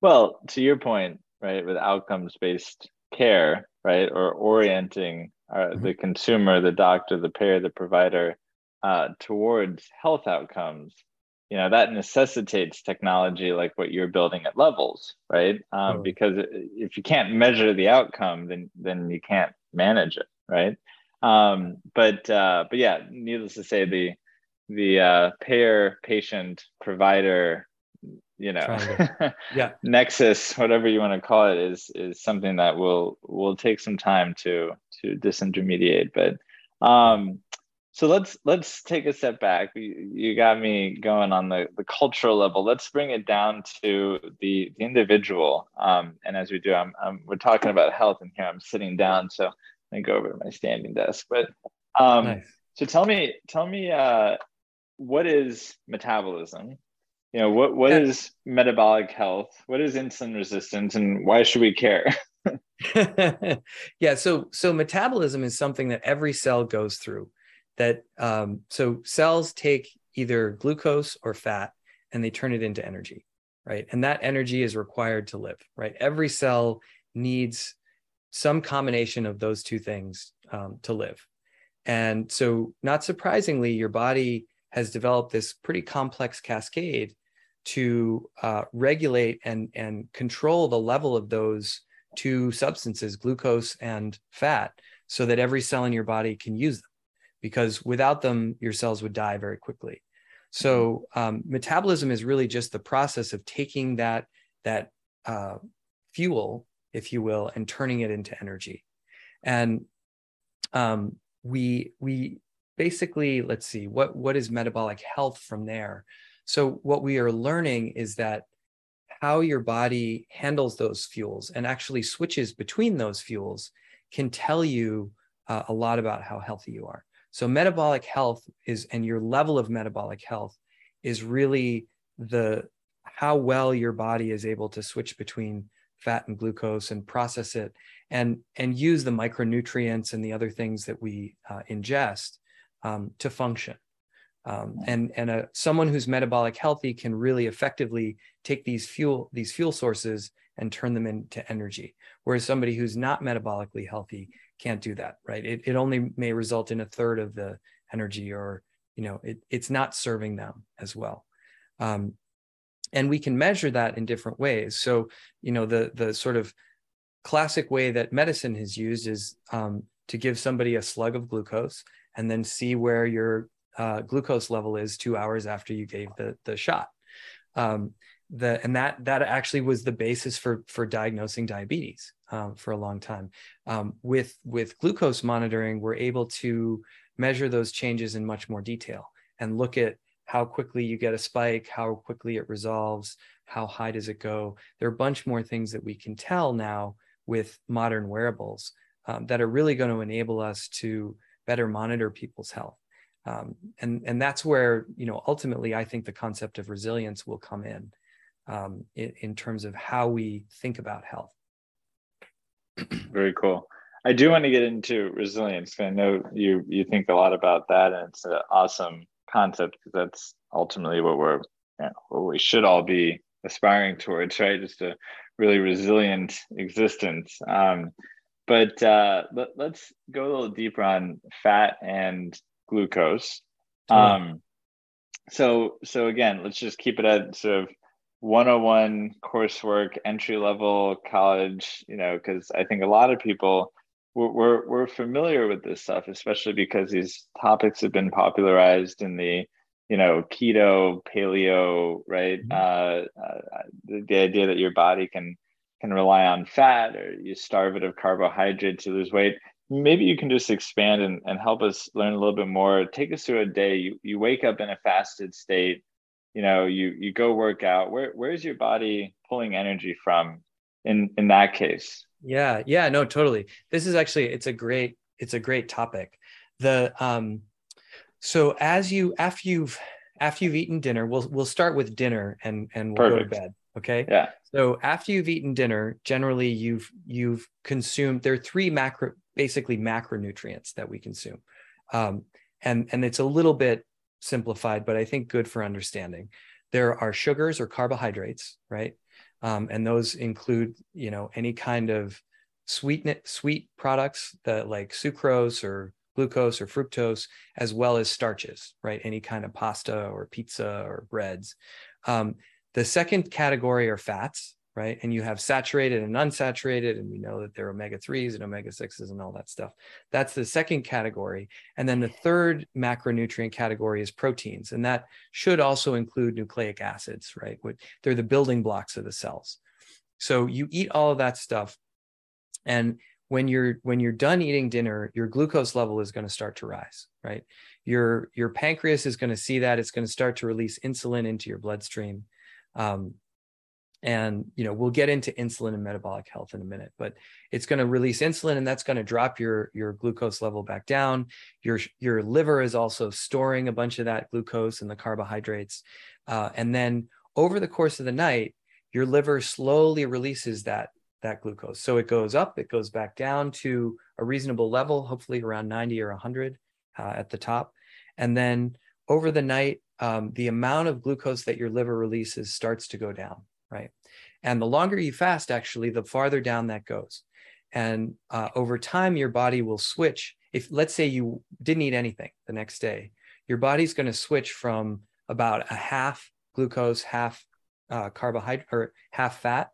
Well, to your point, right, with outcomes based care, right, or orienting uh, mm-hmm. the consumer, the doctor, the payer, the provider uh, towards health outcomes, you know, that necessitates technology like what you're building at levels, right? Um. Because if you can't measure the outcome, then then you can't manage it, right? Um, but uh, but yeah, needless to say, the the uh, payer, patient, provider you know yeah. nexus whatever you want to call it is is something that will will take some time to to disintermediate. But um so let's let's take a step back. You, you got me going on the the cultural level. Let's bring it down to the the individual. Um and as we do i'm, I'm we're talking about health and here. I'm sitting down. So me go over to my standing desk but um nice. so tell me tell me uh what is metabolism? You know what what yeah. is metabolic health? What is insulin resistance and why should we care? Yeah so so metabolism is something that every cell goes through that um, so cells take either glucose or fat and they turn it into energy right? And that energy is required to live right? Every cell needs some combination of those two things um, to live and so not surprisingly your body has developed this pretty complex cascade to uh, regulate and, and control the level of those two substances, glucose and fat, so that every cell in your body can use them. Because without them, your cells would die very quickly. So mm-hmm. um, metabolism is really just the process of taking that that uh, fuel, if you will, and turning it into energy. And um, we we basically let's see what what is metabolic health from there. So, what we are learning is that how your body handles those fuels and actually switches between those fuels can tell you uh, a lot about how healthy you are. So, metabolic health is, and your level of metabolic health is really the how well your body is able to switch between fat and glucose and process it and and use the micronutrients and the other things that we uh, ingest um, to function. Um, and and a, someone who's metabolic healthy can really effectively take these fuel these fuel sources and turn them into energy whereas somebody who's not metabolically healthy can't do that right? It, it only may result in a third of the energy or you know it, it's not serving them as well. Um, and we can measure that in different ways. So you know the the sort of classic way that medicine has used is um, to give somebody a slug of glucose and then see where your uh, glucose level is two hours after you gave the the shot. Um, the and that that actually was the basis for for diagnosing diabetes um, for a long time. Um, with with glucose monitoring we're able to measure those changes in much more detail and look at how quickly you get a spike, how quickly it resolves, how high does it go. There are a bunch more things that we can tell now with modern wearables um, that are really going to enable us to better monitor people's health. Um, and and that's where you know ultimately I think the concept of resilience will come in, um, in, in terms of how we think about health. Very cool. I do want to get into resilience. I know you you think a lot about that, and it's an awesome concept because that's ultimately what we're you know, what we should all be aspiring towards, right? Just a really resilient existence. Um, but uh, let, us go a little deeper on fat and glucose. Um, so so again, let's just keep it at sort of 101 coursework, entry level college. You know, because I think a lot of people we're, we're, we're familiar with this stuff, especially because these topics have been popularized in the, you know, keto, paleo, right? Mm-hmm. Uh, uh, the, the idea that your body can can rely on fat or you starve it of carbohydrates to lose weight. Maybe you can just expand and, and help us learn a little bit more. Take us through a day. You you wake up in a fasted state, you know, you you go work out. Where where's your body pulling energy from in in that case? Yeah, yeah, no, totally. This is actually it's a great it's a great topic. The um so as you after you've after you've eaten dinner, we'll we'll start with dinner and and we'll Perfect. go to bed. Okay. Yeah. So after you've eaten dinner, generally you've you've consumed there are three macro basically macronutrients that we consume. Um, and and it's a little bit simplified, but I think good for understanding. There are sugars or carbohydrates, right? Um, and those include you know any kind of sweet sweet products that like sucrose or glucose or fructose as well as starches right? Any kind of pasta or pizza or breads. Um, the second category are fats right? And you have saturated and unsaturated, and we know that there are omega 3s and omega 6s and all that stuff. That's the second category. And then the third macronutrient category is proteins, and that should also include nucleic acids, right? They're the building blocks of the cells. So you eat all of that stuff. And when you're when you're done eating dinner, your glucose level is going to start to rise, right? Your your pancreas is going to see that it's going to start to release insulin into your bloodstream. Um, and you know we'll get into insulin and metabolic health in a minute but it's going to release insulin and that's going to drop your your glucose level back down. Your your liver is also storing a bunch of that glucose and the carbohydrates uh, and then over the course of the night your liver slowly releases that that glucose. So it goes up it goes back down to a reasonable level hopefully around 90 or 100 uh, at the top. And then over the night um, the amount of glucose that your liver releases starts to go down right? And the longer you fast, actually, the farther down that goes. And uh, over time, your body will switch. If let's say you didn't eat anything the next day, your body's going to switch from about a half glucose, half uh, carbohydrate, or half fat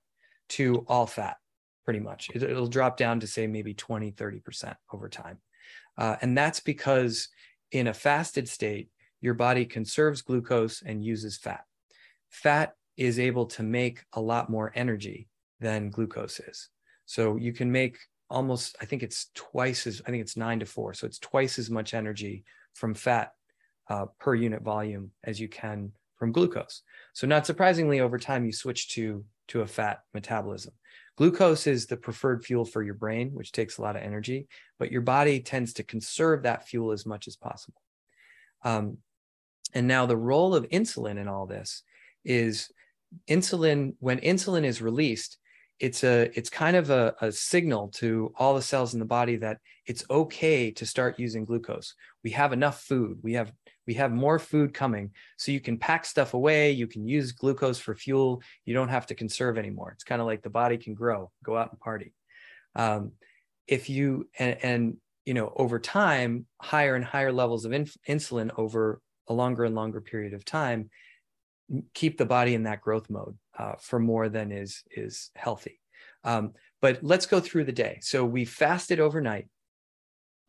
to all fat, pretty much. It, will drop down to say maybe 20, 30% over time. Uh, and that's because in a fasted state, your body conserves glucose and uses fat. Fat is able to make a lot more energy than glucose is. So you can make almost, I think it's twice as, I think it's nine to four. So it's twice as much energy from fat uh, per unit volume as you can from glucose. So not surprisingly, over time you switch to to a fat metabolism. Glucose is the preferred fuel for your brain, which takes a lot of energy, but your body tends to conserve that fuel as much as possible. Um, and now the role of insulin in all this is insulin when insulin is released it's a it's kind of a, a, signal to all the cells in the body that it's okay to start using glucose. We have enough food. We have we have more food coming. So you can pack stuff away. You can use glucose for fuel. You don't have to conserve anymore. It's kind of like the body can grow go out and party. Um, if you and, and you know over time higher and higher levels of in, insulin over a longer and longer period of time keep the body in that growth mode uh, for more than is is healthy. Um, but let's go through the day. So we fasted overnight.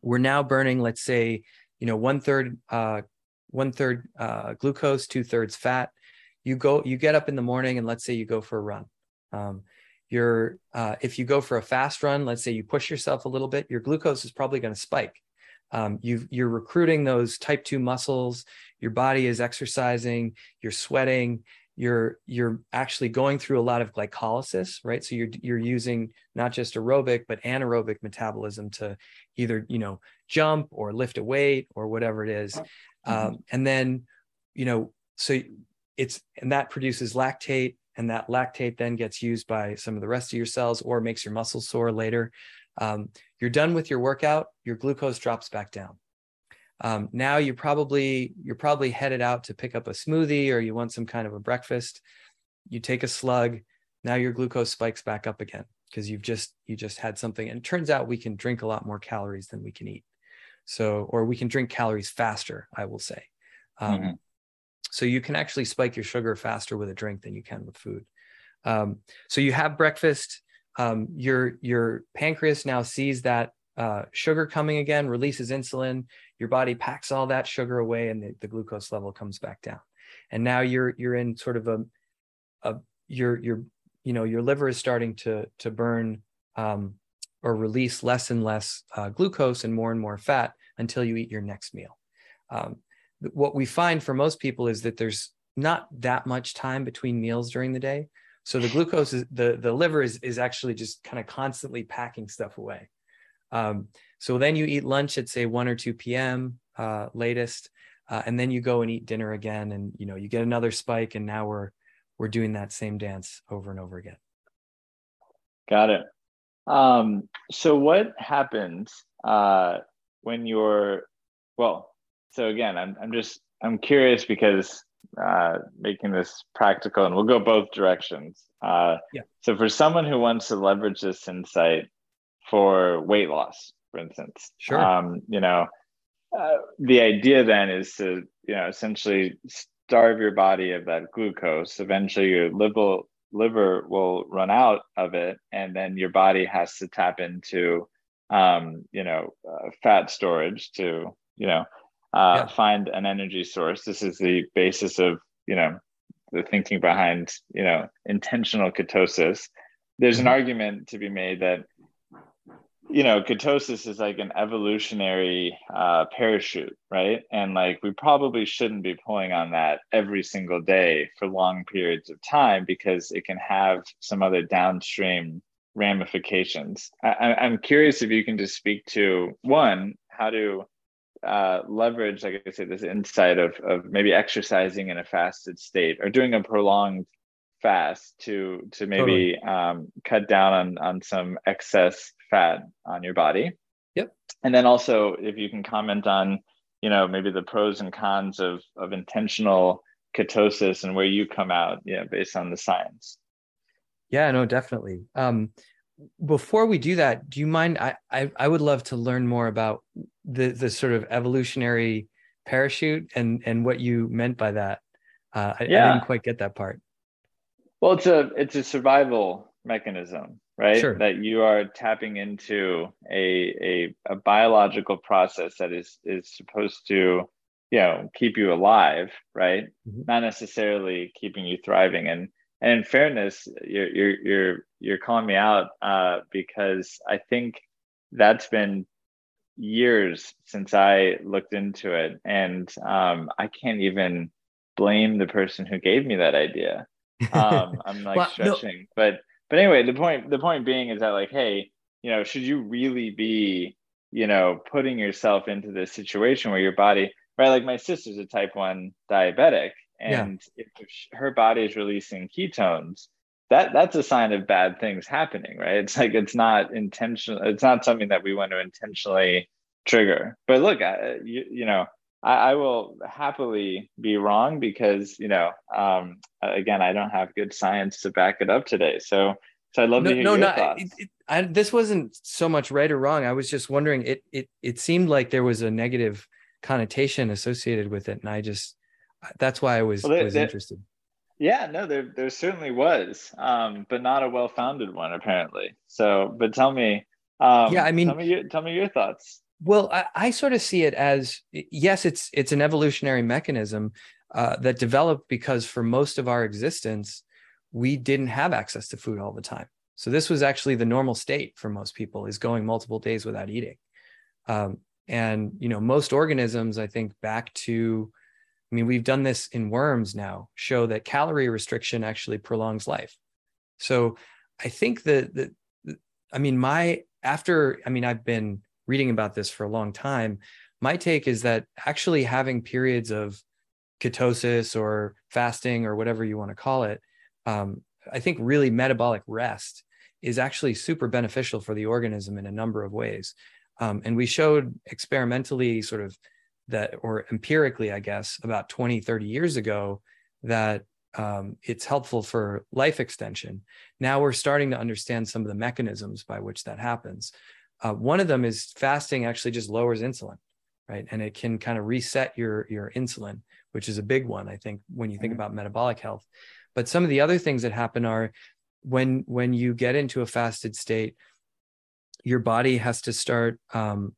We're now burning, let's say, you know, one third uh, one third uh, glucose, two thirds fat. You go, you get up in the morning, and let's say you go for a run. Um, your uh, if you go for a fast run, let's say you push yourself a little bit, your glucose is probably going to spike. Um, you you're recruiting those type two muscles. Your body is exercising. You're sweating. You're you're actually going through a lot of glycolysis, right? So you're you're using not just aerobic but anaerobic metabolism to either you know jump or lift a weight or whatever it is. Mm-hmm. Um, and then you know so it's and that produces lactate and that lactate then gets used by some of the rest of your cells or makes your muscles sore later. Um, you're done with your workout, your glucose drops back down. Um, now you're probably you're probably headed out to pick up a smoothie or you want some kind of a breakfast. You take a slug. Now your glucose spikes back up again because you've just you just had something. And it turns out we can drink a lot more calories than we can eat. So or we can drink calories faster. I will say. Um, mm-hmm. So you can actually spike your sugar faster with a drink than you can with food. Um, so you have breakfast. Um, your your pancreas now sees that uh, sugar coming again, releases insulin. Your body packs all that sugar away, and the, the glucose level comes back down. And now you're you're in sort of a, a your your you know your liver is starting to to burn um, or release less and less uh, glucose and more and more fat until you eat your next meal. Um, what we find for most people is that there's not that much time between meals during the day. So the glucose is the the liver is is actually just kind of constantly packing stuff away. Um, so then you eat lunch at say 1 or 2 p.m. Uh, latest, uh, and then you go and eat dinner again, and you know you get another spike, and now we're we're doing that same dance over and over again. Got it. Um, so what happens uh, when you're well? so again, I'm I'm just I'm curious because uh, making this practical, and we'll go both directions. Uh, yeah. So for someone who wants to leverage this insight for weight loss, for instance, sure. Um, you know, uh, the idea then is to you know essentially starve your body of that glucose. Eventually, your liver liver will run out of it, and then your body has to tap into um, you know uh, fat storage to you know uh, yeah. find an energy source. This is the basis of you know the thinking behind you know intentional ketosis. There's an mm-hmm. argument to be made that you know ketosis is like an evolutionary uh, parachute, right? And like we probably shouldn't be pulling on that every single day for long periods of time because it can have some other downstream ramifications. I, I'm curious if you can just speak to one how to uh, leverage, like I said, this insight of of maybe exercising in a fasted state or doing a prolonged fast to to maybe totally. um, cut down on on some excess fat on your body. Yep. And then also, if you can comment on, you know, maybe the pros and cons of of intentional ketosis and where you come out, yeah, based on the science. Yeah, no, definitely. Um, before we do that, do you mind? I, I, I would love to learn more about the the sort of evolutionary parachute and and what you meant by that. Uh, I, yeah. I didn't quite get that part. Well, it's a it's a survival mechanism, right? Sure. That you are tapping into a a, a biological process that is is supposed to you know keep you alive, right? Mm-hmm. Not necessarily keeping you thriving and and in fairness, you're you're you're you're calling me out uh, because I think that's been years since I looked into it, and um, I can't even blame the person who gave me that idea. Um, I'm like well, stretching, no. but but anyway, the point the point being is that like, hey, you know, should you really be you know putting yourself into this situation where your body right? Like my sister's a type one diabetic, and yeah. if her body is releasing ketones that that's a sign of bad things happening right it's like it's not intentional it's not something that we want to intentionally trigger but look I, you, you know I, I, will happily be wrong because you know um, again i don't have good science to back it up today so so i'd love no, to hear no, your no, thoughts. It, it, I, this wasn't so much right or wrong i was just wondering it it it seemed like there was a negative connotation associated with it and i just that's why I was, well, was interested. Yeah, no, there there certainly was, um, but not a well-founded one apparently. So, but tell me, um, yeah, I mean, tell me your, tell me your thoughts. Well, I, I sort of see it as yes, it's it's an evolutionary mechanism uh, that developed because for most of our existence, we didn't have access to food all the time. So this was actually the normal state for most people is going multiple days without eating. Um, and you know, most organisms, I think, back to I mean, we've done this in worms now, show that calorie restriction actually prolongs life. So I think that, that I mean, my, after, I mean, I've been reading about this for a long time. My take is that actually having periods of ketosis or fasting or whatever you want to call it, um, I think really metabolic rest is actually super beneficial for the organism in a number of ways. Um, and we showed experimentally, sort of, that or empirically i guess about 20 30 years ago that um, it's helpful for life extension. Now we're starting to understand some of the mechanisms by which that happens. Uh, one of them is fasting actually just lowers insulin right? And it can kind of reset your your insulin which is a big one i think when you think mm-hmm. about metabolic health. But some of the other things that happen are when when you get into a fasted state your body has to start um,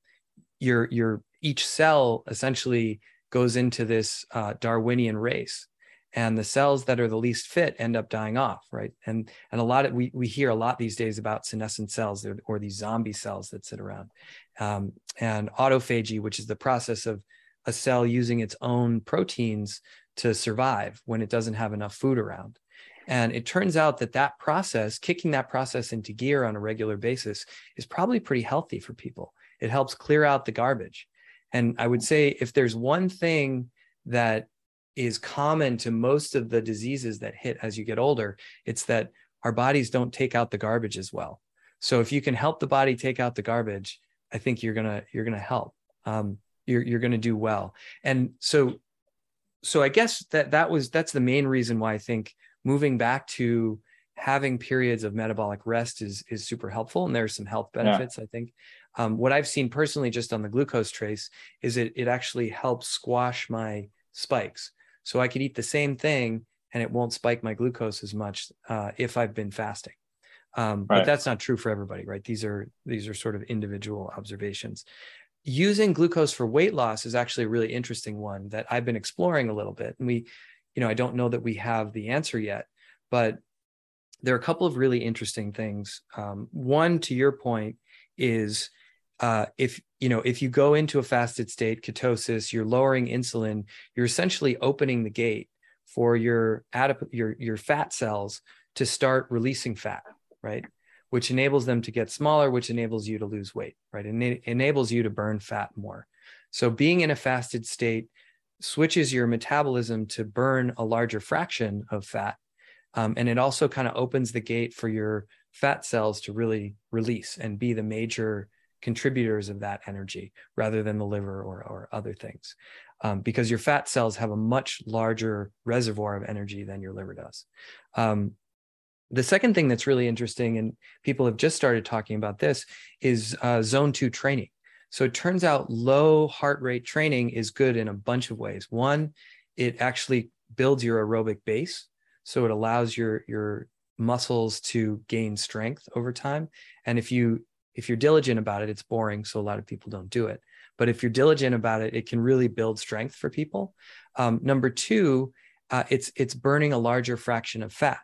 your your each cell essentially goes into this uh, Darwinian race. And the cells that are the least fit end up dying off, right? And and a lot of we we hear a lot these days about senescent cells or, or these zombie cells that sit around, um, and autophagy, which is the process of a cell using its own proteins to survive when it doesn't have enough food around. And it turns out that that process, kicking that process into gear on a regular basis, is probably pretty healthy for people. It helps clear out the garbage. And I would say if there's one thing that is common to most of the diseases that hit as you get older, it's that our bodies don't take out the garbage as well. So if you can help the body take out the garbage, I think you're gonna you're gonna help. Um, you're you're gonna do well. And so so I guess that that was that's the main reason why I think moving back to having periods of metabolic rest is is super helpful and there's some health benefits yeah. i think um, what I've seen personally just on the glucose trace is it it actually helps squash my spikes. So I could eat the same thing and it won't spike my glucose as much uh, if I've been fasting. Um, right. But that's not true for everybody, right? These are these are sort of individual observations. Using glucose for weight loss is actually a really interesting one that I've been exploring a little bit. And we, you know, I don't know that we have the answer yet, but there are a couple of really interesting things. Um, one, to your point, is uh, if you know if you go into a fasted state ketosis you're lowering insulin you're essentially opening the gate for your adip- your your fat cells to start releasing fat right? Which enables them to get smaller which enables you to lose weight right? And it enables you to burn fat more. So being in a fasted state switches your metabolism to burn a larger fraction of fat um, and it also kind of opens the gate for your fat cells to really release and be the major contributors of that energy rather than the liver or, or other things. Um, because your fat cells have a much larger reservoir of energy than your liver does. Um, the second thing that's really interesting, and people have just started talking about this, is uh, zone two training. So it turns out low heart rate training is good in a bunch of ways. One, it actually builds your aerobic base. So it allows your, your muscles to gain strength over time. And if you if you're diligent about it, it's boring. So a lot of people don't do it. But if you're diligent about it, it can really build strength for people. Um, number two, uh, it's it's burning a larger fraction of fat.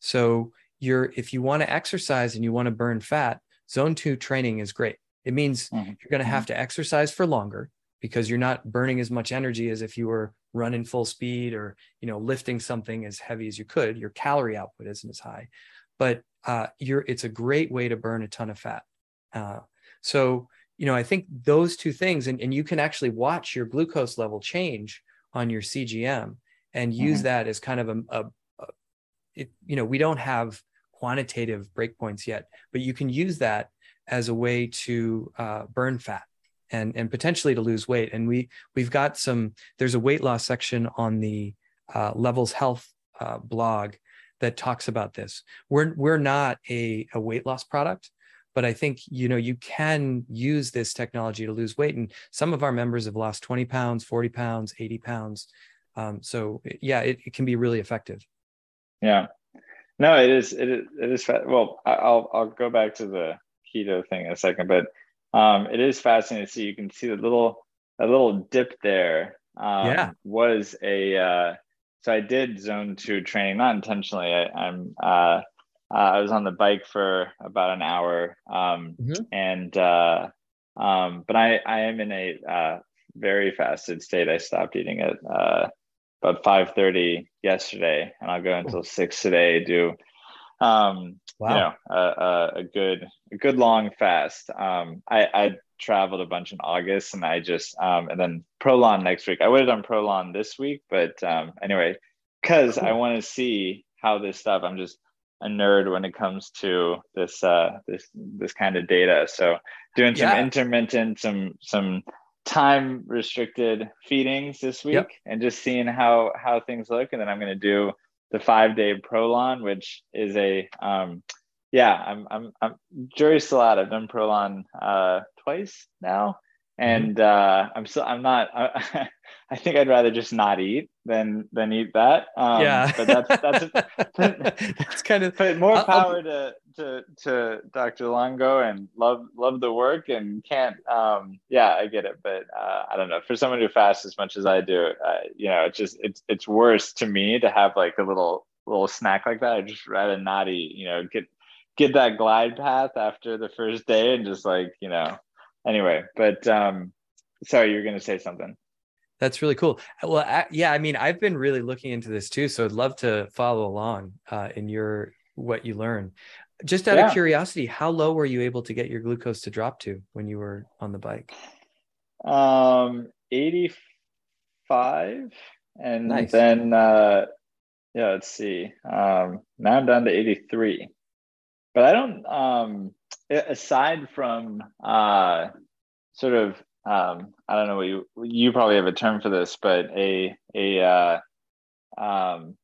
So you're if you want to exercise and you want to burn fat, zone two training is great. It means mm-hmm. you're going to have to exercise for longer because you're not burning as much energy as if you were running full speed or you know lifting something as heavy as you could. Your calorie output isn't as high, but uh, you're it's a great way to burn a ton of fat. Uh, so, you know, I think those two things, and, and you can actually watch your glucose level change on your CGM and use mm-hmm. that as kind of a, a, a it, you know, we don't have quantitative breakpoints yet, but you can use that as a way to uh, burn fat and and potentially to lose weight. And we we've got some. There's a weight loss section on the uh, Levels Health uh, blog that talks about this. We're we're not a, a weight loss product, but i think you know you can use this technology to lose weight and some of our members have lost 20 pounds 40 pounds 80 pounds um, so yeah it, it, can be really effective Yeah. No, it is. It is. It is. Well, I'll I'll go back to the keto thing in a second, but um, it is fascinating to see. You can see the little a little dip there. Um, yeah. Was a uh, so I did zone two training, not intentionally. I, am uh, uh, I was on the bike for about an hour, um, mm-hmm. and uh, um, but I I am in a uh, very fasted state. I stopped eating at uh, about five thirty yesterday, and I'll go until six today. Do um, wow. you know a, a, good a good long fast. Um, I I traveled a bunch in August, and I just um, and then Prolon next week. I would have done Prolon this week, but um, anyway, because. I want to see how this stuff. I'm just a nerd when it comes to this uh this this kind of data so doing some yeah. intermittent some some time restricted feedings this week yep. and just seeing how how things look and then i'm going to do the five day prolon which is a um yeah i'm i'm, I'm jury's still out i've done prolon uh twice now Mm-hmm. and uh, I'm still I'm not I, I, think I'd rather just not eat than than eat that. Um, yeah, but that's that's that's kind of but more power to to to Dr. Longo and love love the work and can't um yeah I get it but uh, I don't know for someone who fasts as much as I do uh, you know it's just it's it's worse to me to have like a little little snack like that I'd just rather not eat you know get get that glide path after the first day and just like you know anyway, but um, sorry, you were going to say something. That's really cool. Well, I, yeah, I mean, I've been really looking into this too, so I'd love to follow along uh, in your what you learn. Just out yeah. of curiosity, how low were you able to get your glucose to drop to when you were on the bike? Um, eighty-five, and nice. then uh, yeah, let's see. Um, now I'm down to eighty-three, but I don't. Um, aside from uh, sort of um, I don't know what you you probably have a term for this, but a a uh, um,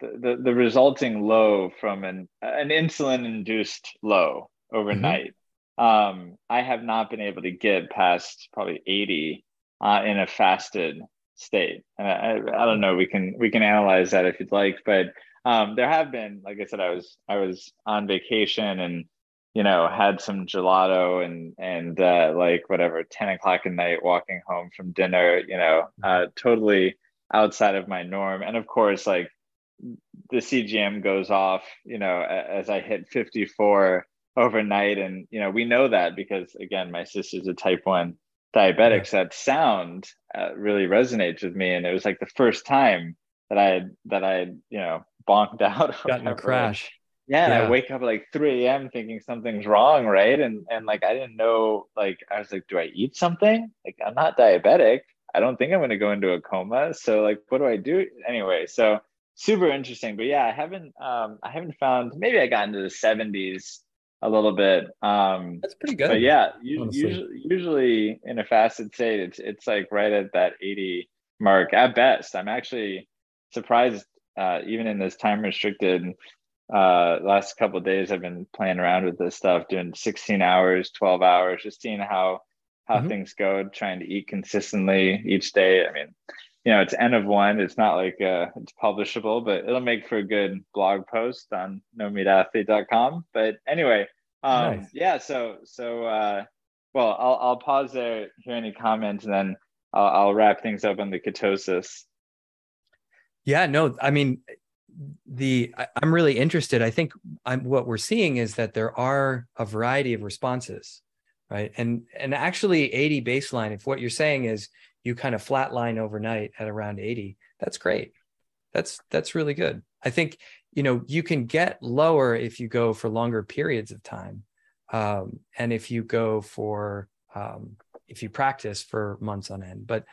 the, the, the resulting low from an an insulin induced low overnight. Mm-hmm. Um, I have not been able to get past probably 80 uh, in a fasted state. And I, I, don't know. We can we can analyze that if you'd like, but um, there have been, like I said, I was I was on vacation and you know, had some gelato and and uh, like whatever, ten o'clock at night, walking home from dinner, you know, uh, totally outside of my norm. And of course, like the CGM goes off, you know, as I hit fifty four overnight, and you know, we know that because again, my sister's a type one diabetic, so that sound uh, really resonates with me, and it was like the first time that I had that I had, you know, bonked out. Got in a crash yeah, and I wake up at like 3 a.m. thinking something's wrong, right? And and like I didn't know, like I was like, do I eat something? Like I'm not diabetic. I don't think I'm gonna go into a coma. So like what do I do? Anyway, so super interesting. But yeah, I haven't um I haven't found maybe I got into the 70s a little bit. Um that's pretty good. But yeah, usually usually in a fasted state, it's it's like right at that 80 mark at best. I'm actually surprised uh, even in this time restricted uh last couple of days i've been playing around with this stuff doing 16 hours 12 hours just seeing how how mm-hmm. things go trying to eat consistently each day i mean you know it's n of one it's not like uh it's publishable but it'll make for a good blog post on nomeatathlete.com but anyway um nice. yeah so so uh well i'll i'll pause there hear any comments and then I'll, I'll wrap things up on the ketosis yeah no i mean the I'm really interested. I think I'm, what we're seeing is that there are a variety of responses, right? And and actually 80 baseline. If what you're saying is you kind of flatline overnight at around 80, that's great. That's that's really good. I think you know you can get lower if you go for longer periods of time, um, and if you go for um, if you practice for months on end. But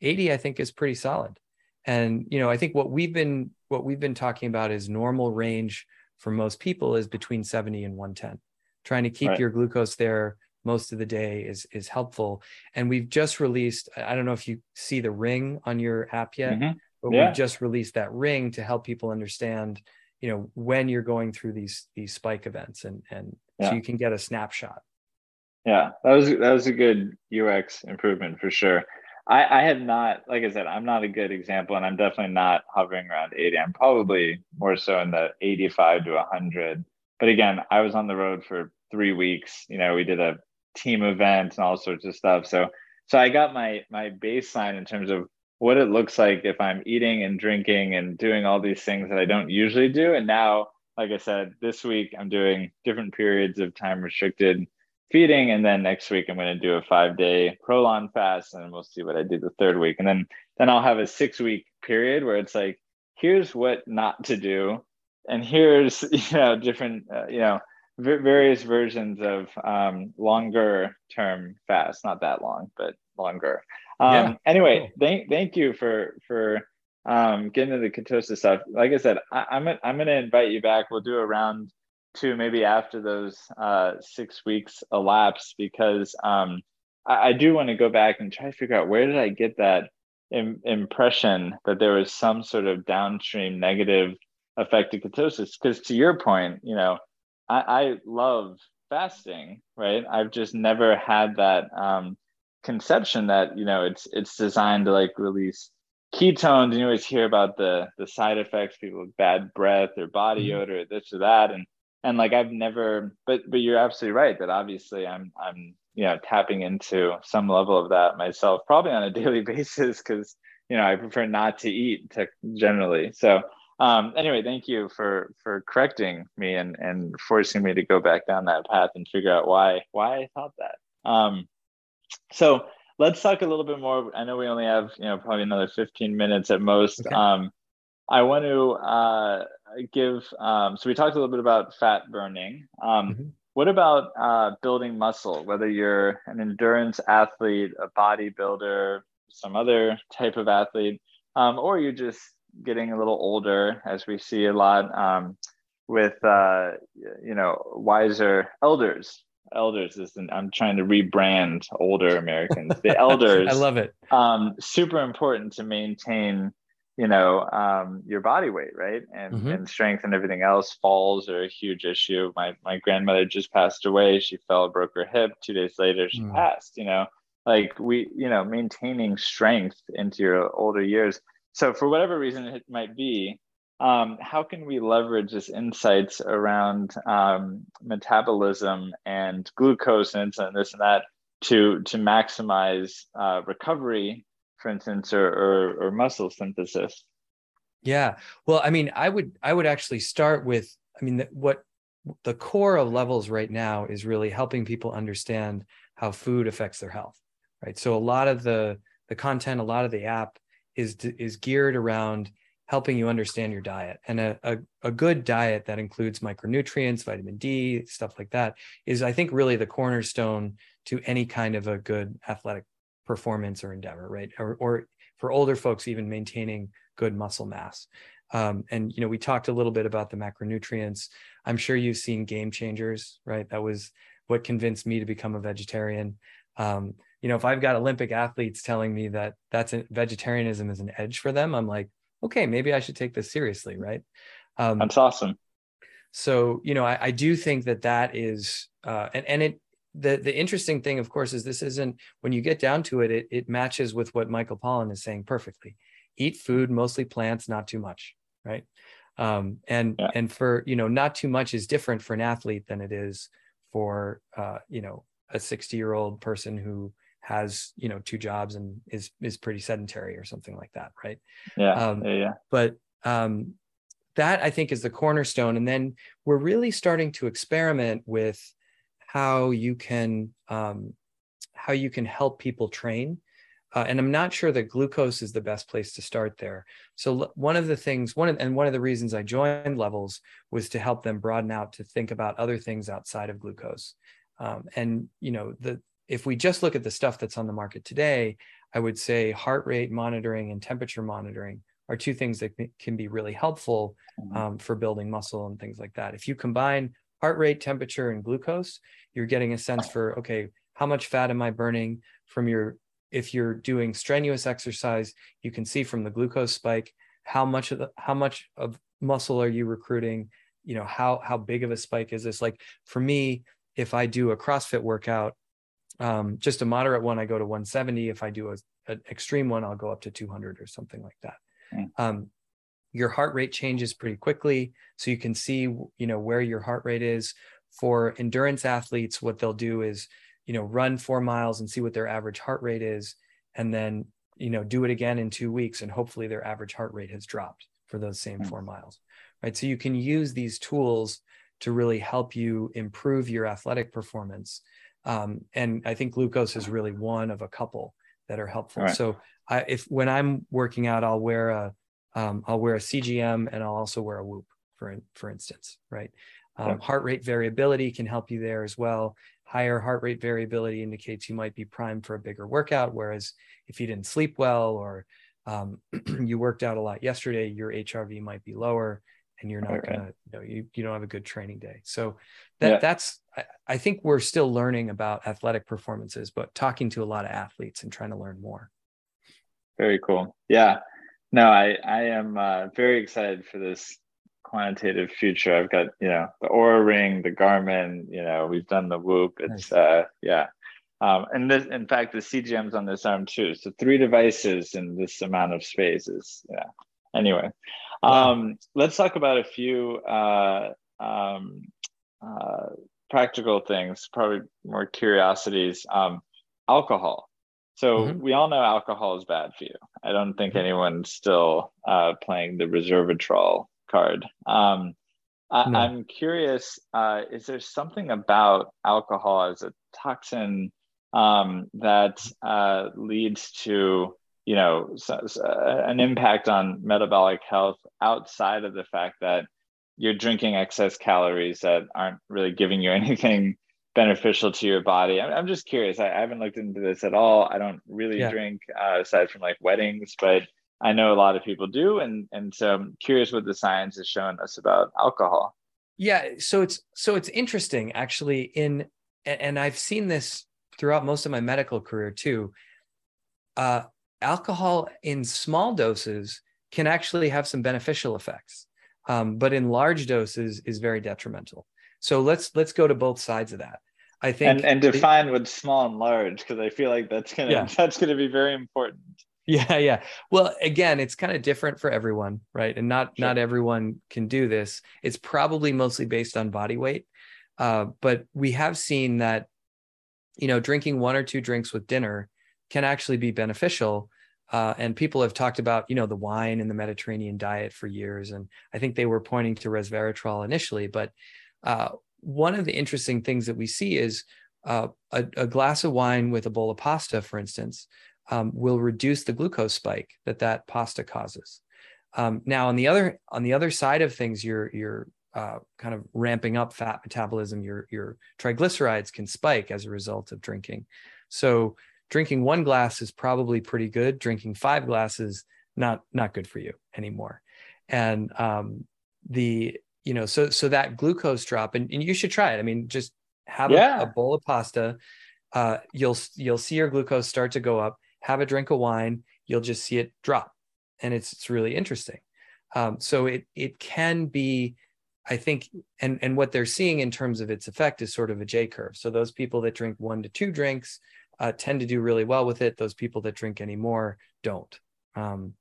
80, I think, is pretty solid. And you know, I think what we've been what we've been talking about is normal range for most people is between 70 and 110. Trying to keep right. your glucose there most of the day is is helpful. And we've just released. I don't know if you see the ring on your app yet, mm-hmm. but yeah. we just released that ring to help people understand, you know, when you're going through these these spike events, and and yeah. so you can get a snapshot. Yeah, that was that was a good UX improvement for sure. I, I have not, like I said, I'm not a good example, and I'm definitely not hovering around 80. I'm probably more so in the 85 to 100. But again, I was on the road for three weeks. You know, we did a team event and all sorts of stuff. So, so I got my my baseline in terms of what it looks like if I'm eating and drinking and doing all these things that I don't usually do. And now, like I said, this week I'm doing different periods of time restricted feeding and then next week i'm going to do a five day prolon fast and we'll see what i do the third week. And then then i'll have a six week period where it's like here's what not to do and here's you know different uh, you know v- various versions of um, longer term fast. Not that long but longer. Um, yeah. anyway cool. thank thank you for for um, getting into the ketosis stuff. Like i said I, i'm i'm going to invite you back. We'll do a round to maybe after those uh, six weeks elapse because um, I, I, do want to go back and try to figure out where did I get that Im- impression that there was some sort of downstream negative effect of ketosis. Because to your point, you know, I, I, love fasting, right? I've just never had that um, conception that you know it's it's designed to like release ketones and you always hear about the the side effects people with bad breath or body mm-hmm. odor this or that and and like I've never, but but you're absolutely right that obviously I'm I'm you know tapping into some level of that myself, probably on a daily basis because you know I prefer not to eat to, generally. So um, anyway, thank you for for correcting me and and forcing me to go back down that path and figure out why why I thought that. Um, so let's talk a little bit more. I know we only have you know probably another 15 minutes at most. Okay. Um, I want to uh, give. Um, so we talked a little bit about fat burning. Um, mm-hmm. What about uh, building muscle? Whether you're an endurance athlete, a bodybuilder, some other type of athlete, um, or you're just getting a little older, as we see a lot um, with uh, you know wiser elders. Elders is an, I'm trying to rebrand older Americans. The elders. I love it. Um, super important to maintain you know um, your body weight right? And mm-hmm. and strength and everything else falls are a huge issue. My my grandmother just passed away. She fell broke her hip. Two days later she mm. passed you know? Like we you know maintaining strength into your older years. So for whatever reason it might be um, how can we leverage this insights around um, metabolism and glucose and insulin this and that to to maximize uh, recovery for instance, or, or, or muscle synthesis? Yeah. Well, I mean, I would I would actually start with I mean what the core of levels right now is really helping people understand how food affects their health, right? So a lot of the the content, a lot of the app is is geared around helping you understand your diet and a, a, a good diet that includes micronutrients vitamin d stuff like that is i think really the cornerstone to any kind of a good athletic performance or endeavor, right? Or, or for older folks, even maintaining good muscle mass. Um, and you know, we talked a little bit about the macronutrients. I'm sure you've seen Game Changers, right? That was what convinced me to become a vegetarian. Um, you know, if I've got Olympic athletes telling me that that's a, vegetarianism is an edge for them, I'm like, okay, maybe I should take this seriously, right? Um, that's awesome. So, you know, I, I do think that that is, uh, and and it the the interesting thing, of course, is this isn't when you get down to it, it it matches with what Michael Pollan is saying perfectly. Eat food, mostly plants, not too much, right? Um, and yeah. and for you know, not too much is different for an athlete than it is for uh, you know a 60 year old person who has you know two jobs and is is pretty sedentary or something like that, right? Yeah, um, yeah, yeah. But um, that I think is the cornerstone, and then we're really starting to experiment with how you can um, how you can help people train. Uh, and I'm not sure that glucose is the best place to start there. So one of the things, one of, and one of the reasons I joined Levels was to help them broaden out to think about other things outside of glucose. Um, and you know, the if we just look at the stuff that's on the market today, I would say heart rate monitoring and temperature monitoring are two things that can be really helpful mm-hmm. um, for building muscle and things like that. If you combine heart rate, temperature, and glucose, you're getting a sense for, okay, how much fat am I burning from your, if you're doing strenuous exercise, you can see from the glucose spike, how much of the, how much of muscle are you recruiting? You know, how, how big of a spike is this? Like for me, if I do a CrossFit workout, Um, just a moderate one, I go to 170. If I do a, an extreme one, I'll go up to 200 or something like that. Mm. Um, your heart rate changes pretty quickly, so you can see, you know, where your heart rate is. For endurance athletes, what they'll do is, you know, run four miles and see what their average heart rate is, and then, you know, do it again in two weeks, and hopefully their average heart rate has dropped for those same mm. four miles, right? So you can use these tools to really help you improve your athletic performance. Um, and I think glucose is really one of a couple that are helpful. Right. So I, if when I'm working out, I'll wear a um, I'll wear a CGM and I'll also wear a Whoop for for instance, right? Um, Heart rate variability can help you there as well. Higher heart rate variability indicates you might be primed for a bigger workout, whereas if you didn't sleep well or um, you worked out a lot yesterday, your HRV might be lower and you're not okay. gonna you know you, you don't have a good training day so that yeah. that's I, I, think we're still learning about athletic performances but talking to a lot of athletes and trying to learn more very cool yeah no i i am uh, very excited for this quantitative future i've got you know the Oura ring the garmin you know we've done the whoop it's nice. uh yeah um, and this, in fact, the CGM's on this arm too. So three devices in this amount of space is, yeah. Anyway, um, let's talk about a few uh, um, uh, practical things, probably more curiosities. Um, alcohol. So mm-hmm. we all know alcohol is bad for you. I don't think mm-hmm. anyone's still uh, playing the resveratrol card. Um, I, no. I'm curious, uh, is there something about alcohol as a toxin um, that uh, leads to you know so, so an impact on metabolic health outside of the fact that you're drinking excess calories that aren't really giving you anything beneficial to your body i'm, I'm just curious I, I, haven't looked into this at all i don't really yeah. drink uh, aside from like weddings but i know a lot of people do and and so i'm curious what the science has shown us about alcohol yeah so it's so it's interesting actually in and i've seen this throughout most of my medical career too uh, alcohol in small doses can actually have some beneficial effects, um, but in large doses is very detrimental. So let's let's go to both sides of that. I think and, and define what's small and large because I feel like that's gonna yeah. that's gonna be very important. Yeah, yeah. Well, again, it's kind of different for everyone, right? And not sure. not everyone can do this. It's probably mostly based on body weight, uh, but we have seen that you know drinking one or two drinks with dinner can actually be beneficial. Uh, and people have talked about, you know, the wine and the Mediterranean diet for years, and I think they were pointing to resveratrol initially. But uh, one of the interesting things that we see is uh, a, a, glass of wine with a bowl of pasta, for instance, um, will reduce the glucose spike that that pasta causes. Um, now, on the other on the other side of things, you're you're uh, kind of ramping up fat metabolism. Your your triglycerides can spike as a result of drinking. So drinking one glass is probably pretty good. Drinking five glasses, not not good for you anymore. And um, the you know so so that glucose drop, and, and you should try it. I mean, just have yeah. a, a, bowl of pasta. Uh, you'll you'll see your glucose start to go up. Have a drink of wine, you'll just see it drop, and it's it's really interesting. Um, so it it can be I think, and and what they're seeing in terms of its effect is sort of a J curve. So those people that drink one to two drinks uh, tend to do really well with it. Those people that drink anymore don't. Um,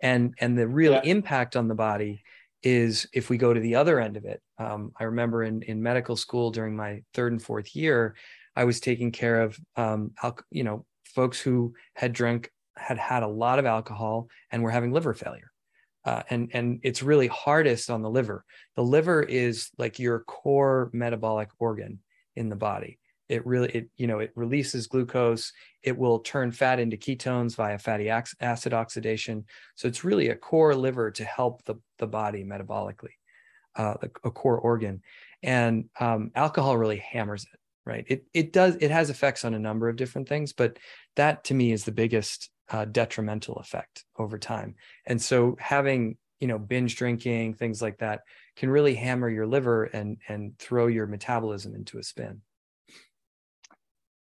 and and the real yeah. impact on the body is if we go to the other end of it. Um, I remember in in medical school during my third and fourth year, I was taking care of um, al- you know folks who had drunk had had a lot of alcohol and were having liver failure. Uh, and and it's really hardest on the liver. The liver is like your core metabolic organ in the body it really it you know it releases glucose. It will turn fat into ketones via fatty acid oxidation. So it's really a core liver to help the, the body metabolically uh, a core organ. And um, alcohol really hammers it right? It, it does it has effects on a number of different things but that to me is the biggest uh, detrimental effect over time. And so having you know binge drinking things like that can really hammer your liver and and throw your metabolism into a spin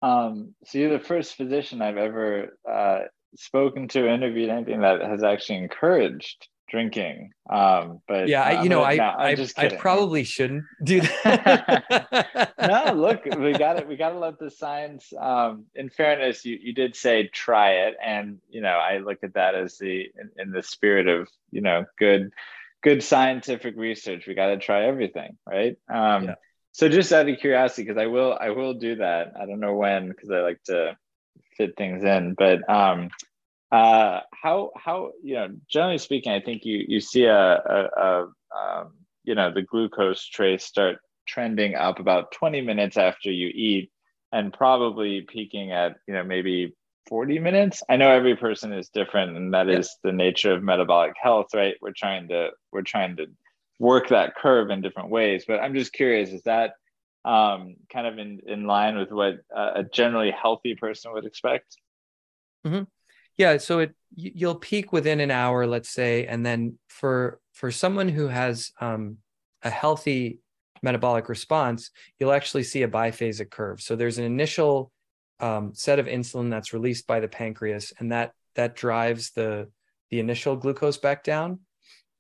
um, so you're the first physician I've ever uh, spoken to, interviewed, anything that has actually encouraged drinking. Um, but yeah, I, you know, I, no, I, I, probably shouldn't do that. no, look, we got it. We got to let the science. Um, in fairness, you, you did say try it, and you know, I look at that as the in, in the spirit of you know good, good scientific research. We got to try everything, right? Um, yeah. So just out of curiosity, because I will, I will do that. I don't know when, because I like to fit things in, but um, uh, how how you know generally speaking, I think you you see a, a, a um, you know the glucose trace start trending up about 20 minutes after you eat, and probably peaking at you know maybe 40 minutes. I know every person is different, and that yep. is the nature of metabolic health, right? We're trying to we're trying to work that curve in different ways. But I'm just curious, is that um, kind of in, in line with what a generally healthy person would expect? Mm-hmm. Yeah, so it you'll peak within an hour, let's say, and then for for someone who has um, a healthy metabolic response, you'll actually see a biphasic curve. So there's an initial um, set of insulin that's released by the pancreas, and that that drives the the initial glucose back down,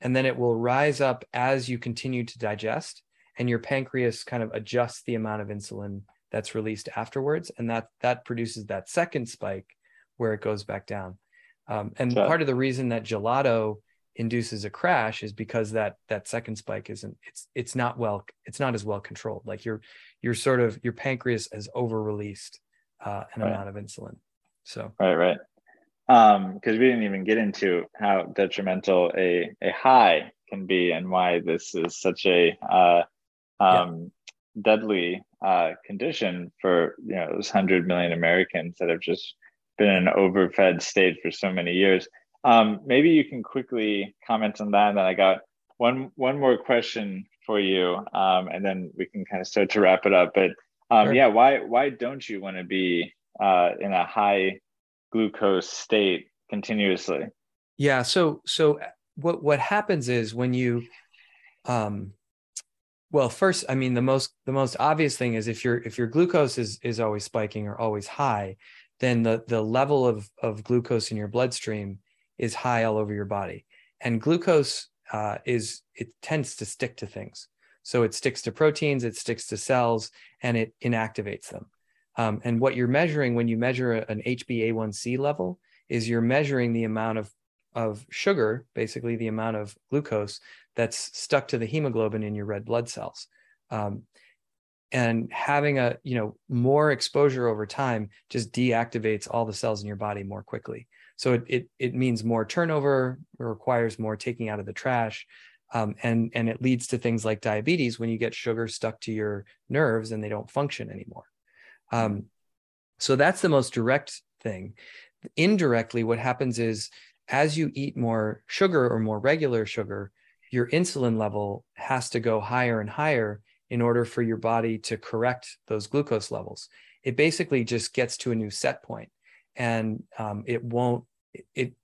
and then it will rise up as you continue to digest, and your pancreas kind of adjusts the amount of insulin that's released afterwards, and that that produces that second spike where it goes back down. Um, and part of the reason that gelato induces a crash is because that that second spike isn't it's it's not well it's not as well controlled. Like your your sort of your pancreas has over released uh, an right. amount of insulin. So right, right. Um, because we didn't even get into how detrimental a a high can be and why this is such a uh, um, yeah. deadly uh, condition for you know those hundred million Americans that have just been in an overfed state for so many years. Um, maybe you can quickly comment on that. And then I got one one more question for you, um, and then we can kind of start to wrap it up. But um, sure. yeah, why why don't you want to be uh, in a high glucose state continuously? Yeah. So so what what happens is when you um, well first i mean the most the most obvious thing is if your if your glucose is is always spiking or always high then the, the level of, of glucose in your bloodstream is high all over your body. And glucose uh, is, it tends to stick to things. So it sticks to proteins, it sticks to cells, and it inactivates them. Um, and what you're measuring when you measure an HbA1c level is you're measuring the amount of, of sugar, basically the amount of glucose that's stuck to the hemoglobin in your red blood cells. Um, and having a you know more exposure over time just deactivates all the cells in your body more quickly so it it, it means more turnover it requires more taking out of the trash um, and and it leads to things like diabetes when you get sugar stuck to your nerves and they don't function anymore um, so that's the most direct thing indirectly what happens is as you eat more sugar or more regular sugar your insulin level has to go higher and higher in order for your body to correct those glucose levels. It basically just gets to a new set point and um, it won't, it,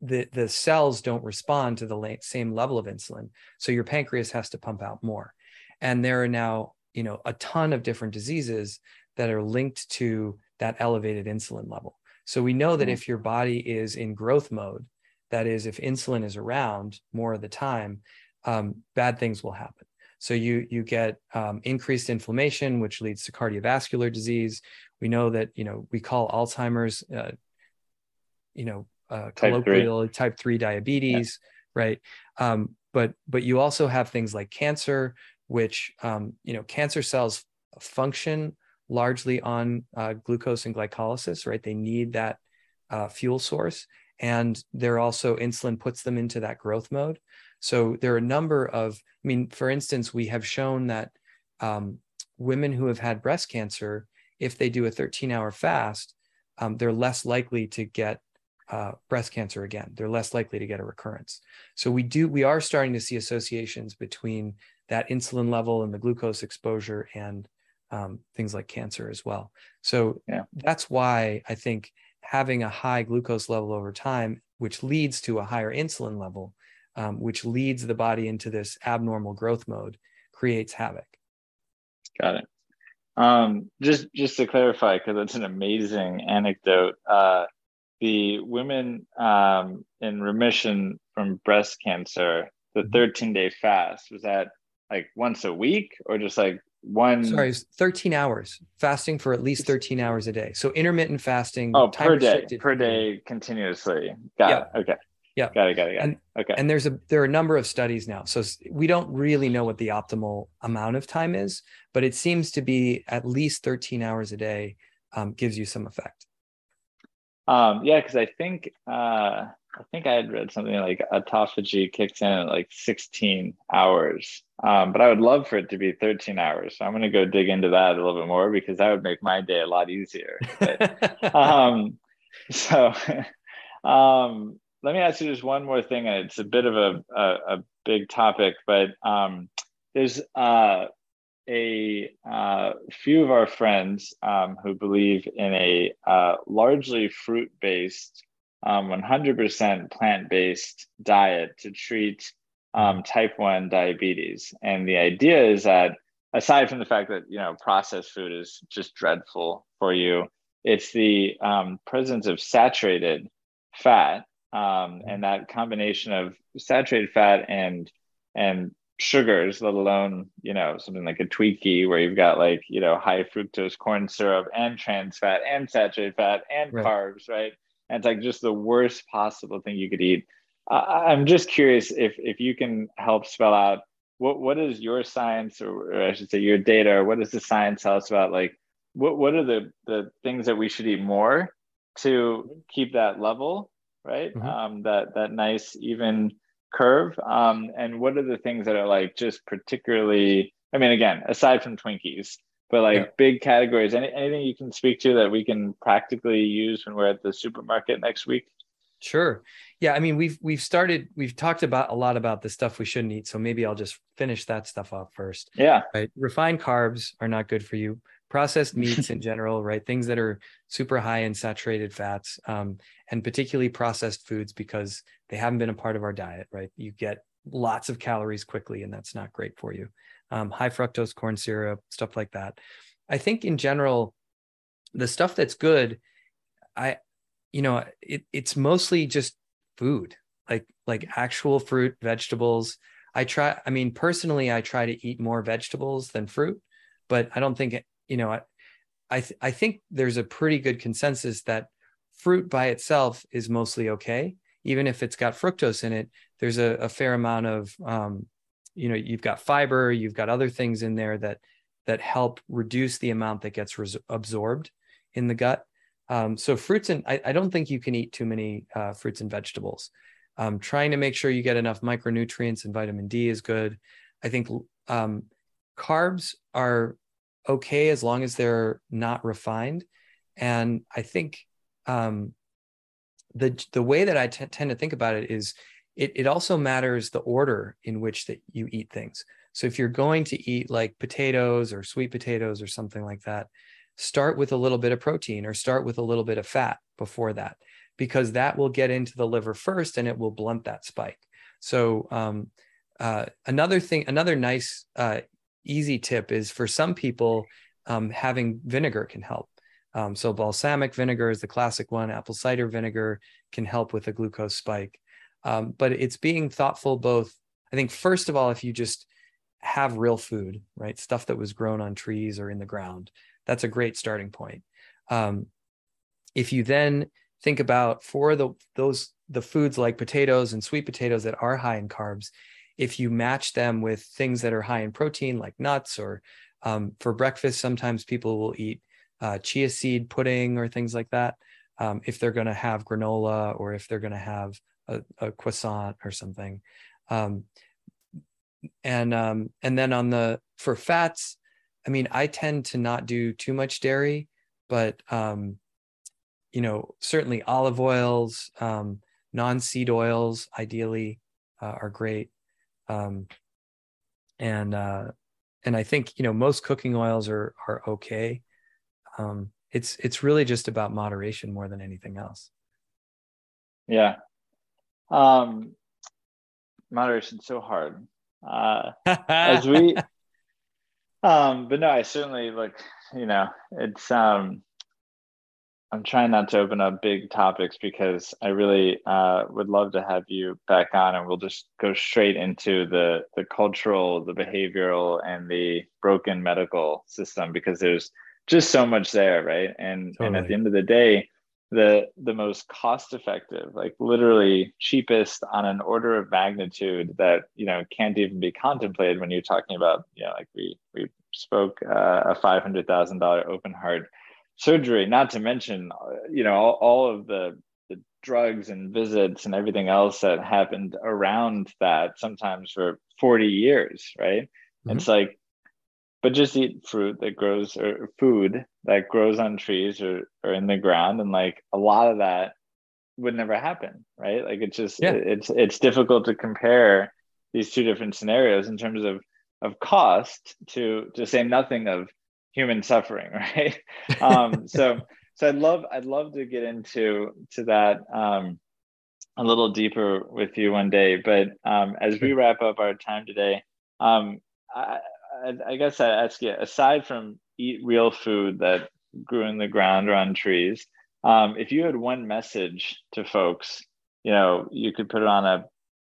the, the cells don't respond to the same level of insulin. So your pancreas has to pump out more. And there are now, you know, a ton of different diseases that are linked to that elevated insulin level. So we know that mm-hmm. if your body is in growth mode, that is, if insulin is around more of the time, um, bad things will happen. So you you get um, increased inflammation, which leads to cardiovascular disease. We know that you know we call Alzheimer's, uh, you know, uh, type colloquially type three diabetes, yeah. right? Um, but but you also have things like cancer, which um, you know cancer cells function largely on uh, glucose and glycolysis, right? They need that uh, fuel source, and they're also insulin puts them into that growth mode. So there are a number of, I mean, for instance, we have shown that um, women who have had breast cancer, if they do a 13 hour fast, um, they're less likely to get uh, breast cancer again. They're less likely to get a recurrence. So we do, we are starting to see associations between that insulin level and the glucose exposure and um, things like cancer as well. So yeah. that's why I think having a high glucose level over time, which leads to a higher insulin level, um, which leads the body into this abnormal growth mode, creates havoc. Got it. Um, just just to clarify, because it's an amazing anecdote. Uh, the women um, in remission from breast cancer, the Mhm. 13 day fast, was that like once a week or just like one? Sorry, it's 13 hours fasting for at least 13 hours a day. So intermittent fasting. Oh, time per day, restricted per day continuously. Got Yeah. it. Okay. Yeah. Got it. Got it. Got it. Okay. And there's a there are a number of studies now. So we don't really know what the optimal amount of time is, but it seems to be at least 13 hours a day um, gives you some effect. Um, yeah, because I think uh, I think I had read something like autophagy kicks in at like 16 hours. Um, but I would love for it to be 13 hours. So I'm gonna go dig into that a little bit more because that would make my day a lot easier. But, um, so um, let me ask you just one more thing, and it's a bit of a, a, a big topic, but um, there's uh, a uh, few of our friends um, who believe in a uh, largely fruit based, um, 100% plant based diet to treat um, type 1 diabetes. And the idea is that, aside from the fact that you know processed food is just dreadful for you, it's the um, presence of saturated fat um, and that combination of saturated fat and and sugars, let alone you know something like a Twinkie where you've got like you know high fructose corn syrup and trans fat and saturated fat and Right. carbs, right? And it's like just the worst possible thing you could eat. Uh, I'm just curious if if you can help spell out what what is your science, or, or I should say your data, or what does the science tell us about like what what are the the things that we should eat more to keep that level, right? Mhm. Um, that that nice even curve. Um, and what are the things that are like just particularly? I mean, again, aside from Twinkies, but like Yeah. big categories. Any anything you can speak to that we can practically use when we're at the supermarket next week? Sure. Yeah, I mean we've we've started we've talked about a lot about the stuff we shouldn't eat, so maybe I'll just finish that stuff off first. Yeah. Right? Refined carbs are not good for you. Processed meats in general, right? Things that are super high in saturated fats, um, and particularly processed foods because they haven't been a part of our diet, right? You get lots of calories quickly, and that's not great for you. Um, high fructose corn syrup, stuff like that. I think in general, the stuff that's good, I, you know, it, it's mostly just food, like like actual fruit, vegetables. I try. I mean, personally, I try to eat more vegetables than fruit, but I don't think you know. I I, th- I think there's a pretty good consensus that fruit by itself is mostly okay, even if it's got fructose in it. There's a, a fair amount of um, you know, you've got fiber, you've got other things in there that that help reduce the amount that gets res- absorbed in the gut. Um, so fruits and I, I don't think you can eat too many uh, fruits and vegetables. Um, trying to make sure you get enough micronutrients and vitamin D is good. I think um, carbs are okay as long as they're not refined, and I think um, the the way that I t- tend to think about it is it it also matters the order in which that you eat things. So if you're going to eat like potatoes or sweet potatoes or something like that, start with a little bit of protein or start with a little bit of fat before that because that will get into the liver first and it will blunt that spike. So um, uh, another thing, another nice uh, easy tip is for some people um, having vinegar can help. Um, so balsamic vinegar is the classic one. Apple cider vinegar can help with a glucose spike. Um, but it's being thoughtful both. I think first of all, if you just have real food, right, stuff that was grown on trees or in the ground, that's a great starting point. Um, if you then think about for the those the foods like potatoes and sweet potatoes that are high in carbs, if you match them with things that are high in protein like nuts or um, for breakfast, sometimes people will eat uh, chia seed pudding or things like that. Um, if they're going to have granola or if they're going to have a, a, croissant or something. Um, and um, and then on the for fats, I mean, I tend to not do too much dairy, but um, you know, certainly olive oils, um, non-seed oils, ideally, uh, are great. Um, and uh, and I think you know most cooking oils are are okay. Um, it's it's really just about moderation more than anything else. Yeah. Um, moderation's so hard. Uh, as we, um, but no, I certainly like You know, it's um, I'm trying not to open up big topics because I really uh, would love to have you back on, and we'll just go straight into the the cultural, the behavioral, and the broken medical system because there's just so much there, right? And totally. and at the end of the day, the the most cost effective, like literally cheapest on an order of magnitude that you know can't even be contemplated when you're talking about you know like we we spoke uh, a five hundred thousand dollar open heart surgery, not to mention, uh, you know, all, all of the, the drugs and visits and everything else that happened around that, sometimes for 40 years, right? Mm-hmm. It's like, but just eat fruit that grows or food that grows on trees or, or in the ground. And like a lot of that would never happen, right? Like it's just, yeah. it's, it's difficult to compare these two different scenarios in terms of, of cost to, to say nothing of human suffering, right? um, so so I'd love I'd love to get into to that um, a little deeper with you one day. But um, as we wrap up our time today, um, I, I, I guess I ask you aside from eat real food that grew in the ground or on trees, um, if you had one message to folks, you know, you could put it on a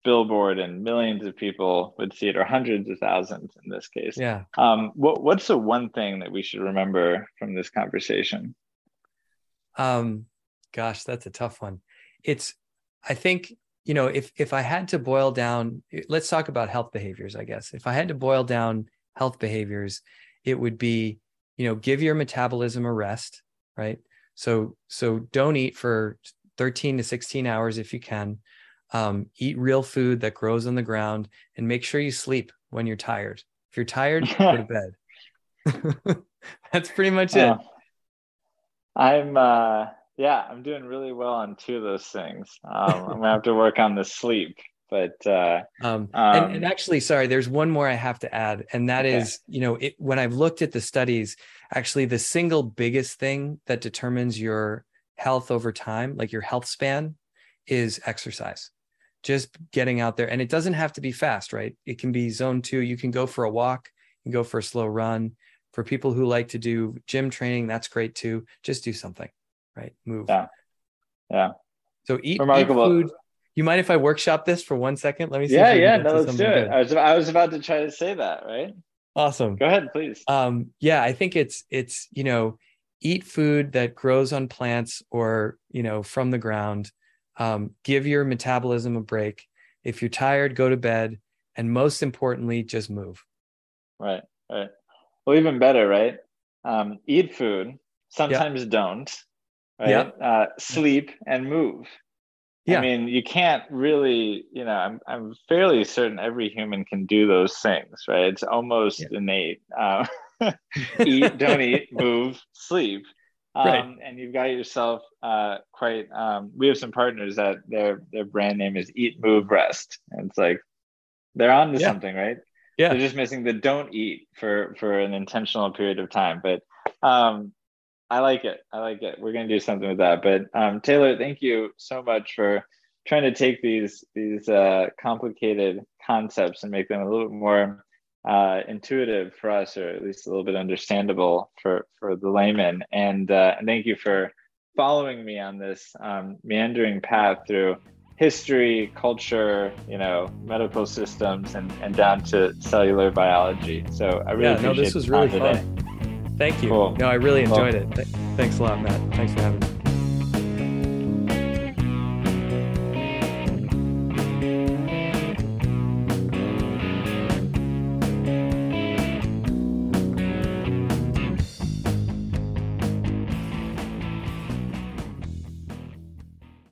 billboard and millions of people would see it or hundreds of thousands in this case. Yeah. Um, what, what's the one thing that we should remember from this conversation? Um gosh that's a tough one. It's i think you know if if i had to boil down let's talk about health behaviors i guess. If i had to boil down health behaviors it would be you know give your metabolism a rest right? So so don't eat for 13 to 16 hours if you can. Um, eat real food that grows on the ground and make sure you sleep when you're tired. If you're tired go to bed. That's pretty much it. Uh, i'm uh yeah i'm doing really well on two of those things. Um, i'm gonna have to work on the sleep but uh um, um and, and, actually sorry there's one more i have to add and that okay. is, you know it, when i've looked at the studies actually the single biggest thing that determines your health over time like your health span is exercise. Just getting out there and it doesn't have to be fast right? It can be zone two. You can go for a walk you can go for a slow run. For people who like to do gym training that's great too. Just do something right? Move. Yeah. Yeah. So eat, eat food you mind if i workshop this for one second let me see yeah yeah no let's do it I was, I was about to try to say that right awesome go ahead please um yeah i think it's it's you know eat food that grows on plants or you know from the ground um, give your metabolism a break. If you're tired, go to bed. And most importantly, just move. Right, right. Well, even better, right? Um, eat food, sometimes yep. don't, right? Yep. Uh, sleep and move. Yeah. I mean, you can't really, you know, I'm, I'm fairly certain every human can do those things, right? It's almost yeah. innate. Uh, eat, don't eat, move, sleep. Um, right. And you've got yourself uh, quite. Um, we have some partners that their their brand name is Eat, Move, Rest, and it's like they're on to yeah. something, right? Yeah. They're just missing the don't eat for for an intentional period of time. But um, I like it. I like it. We're gonna do something with that. But um, Taylor, thank you so much for trying to take these these uh, complicated concepts and make them a little bit more uh, intuitive for us, or at least a little bit understandable for for the layman. And uh, and thank you for following me on this um, meandering path through history, culture, you know, medical systems, and and down to cellular biology. So I really yeah, no, this was really fun. Today. Thank you. Cool. No, I really enjoyed well, it. Th- thanks a lot, Matt. Thanks for having me.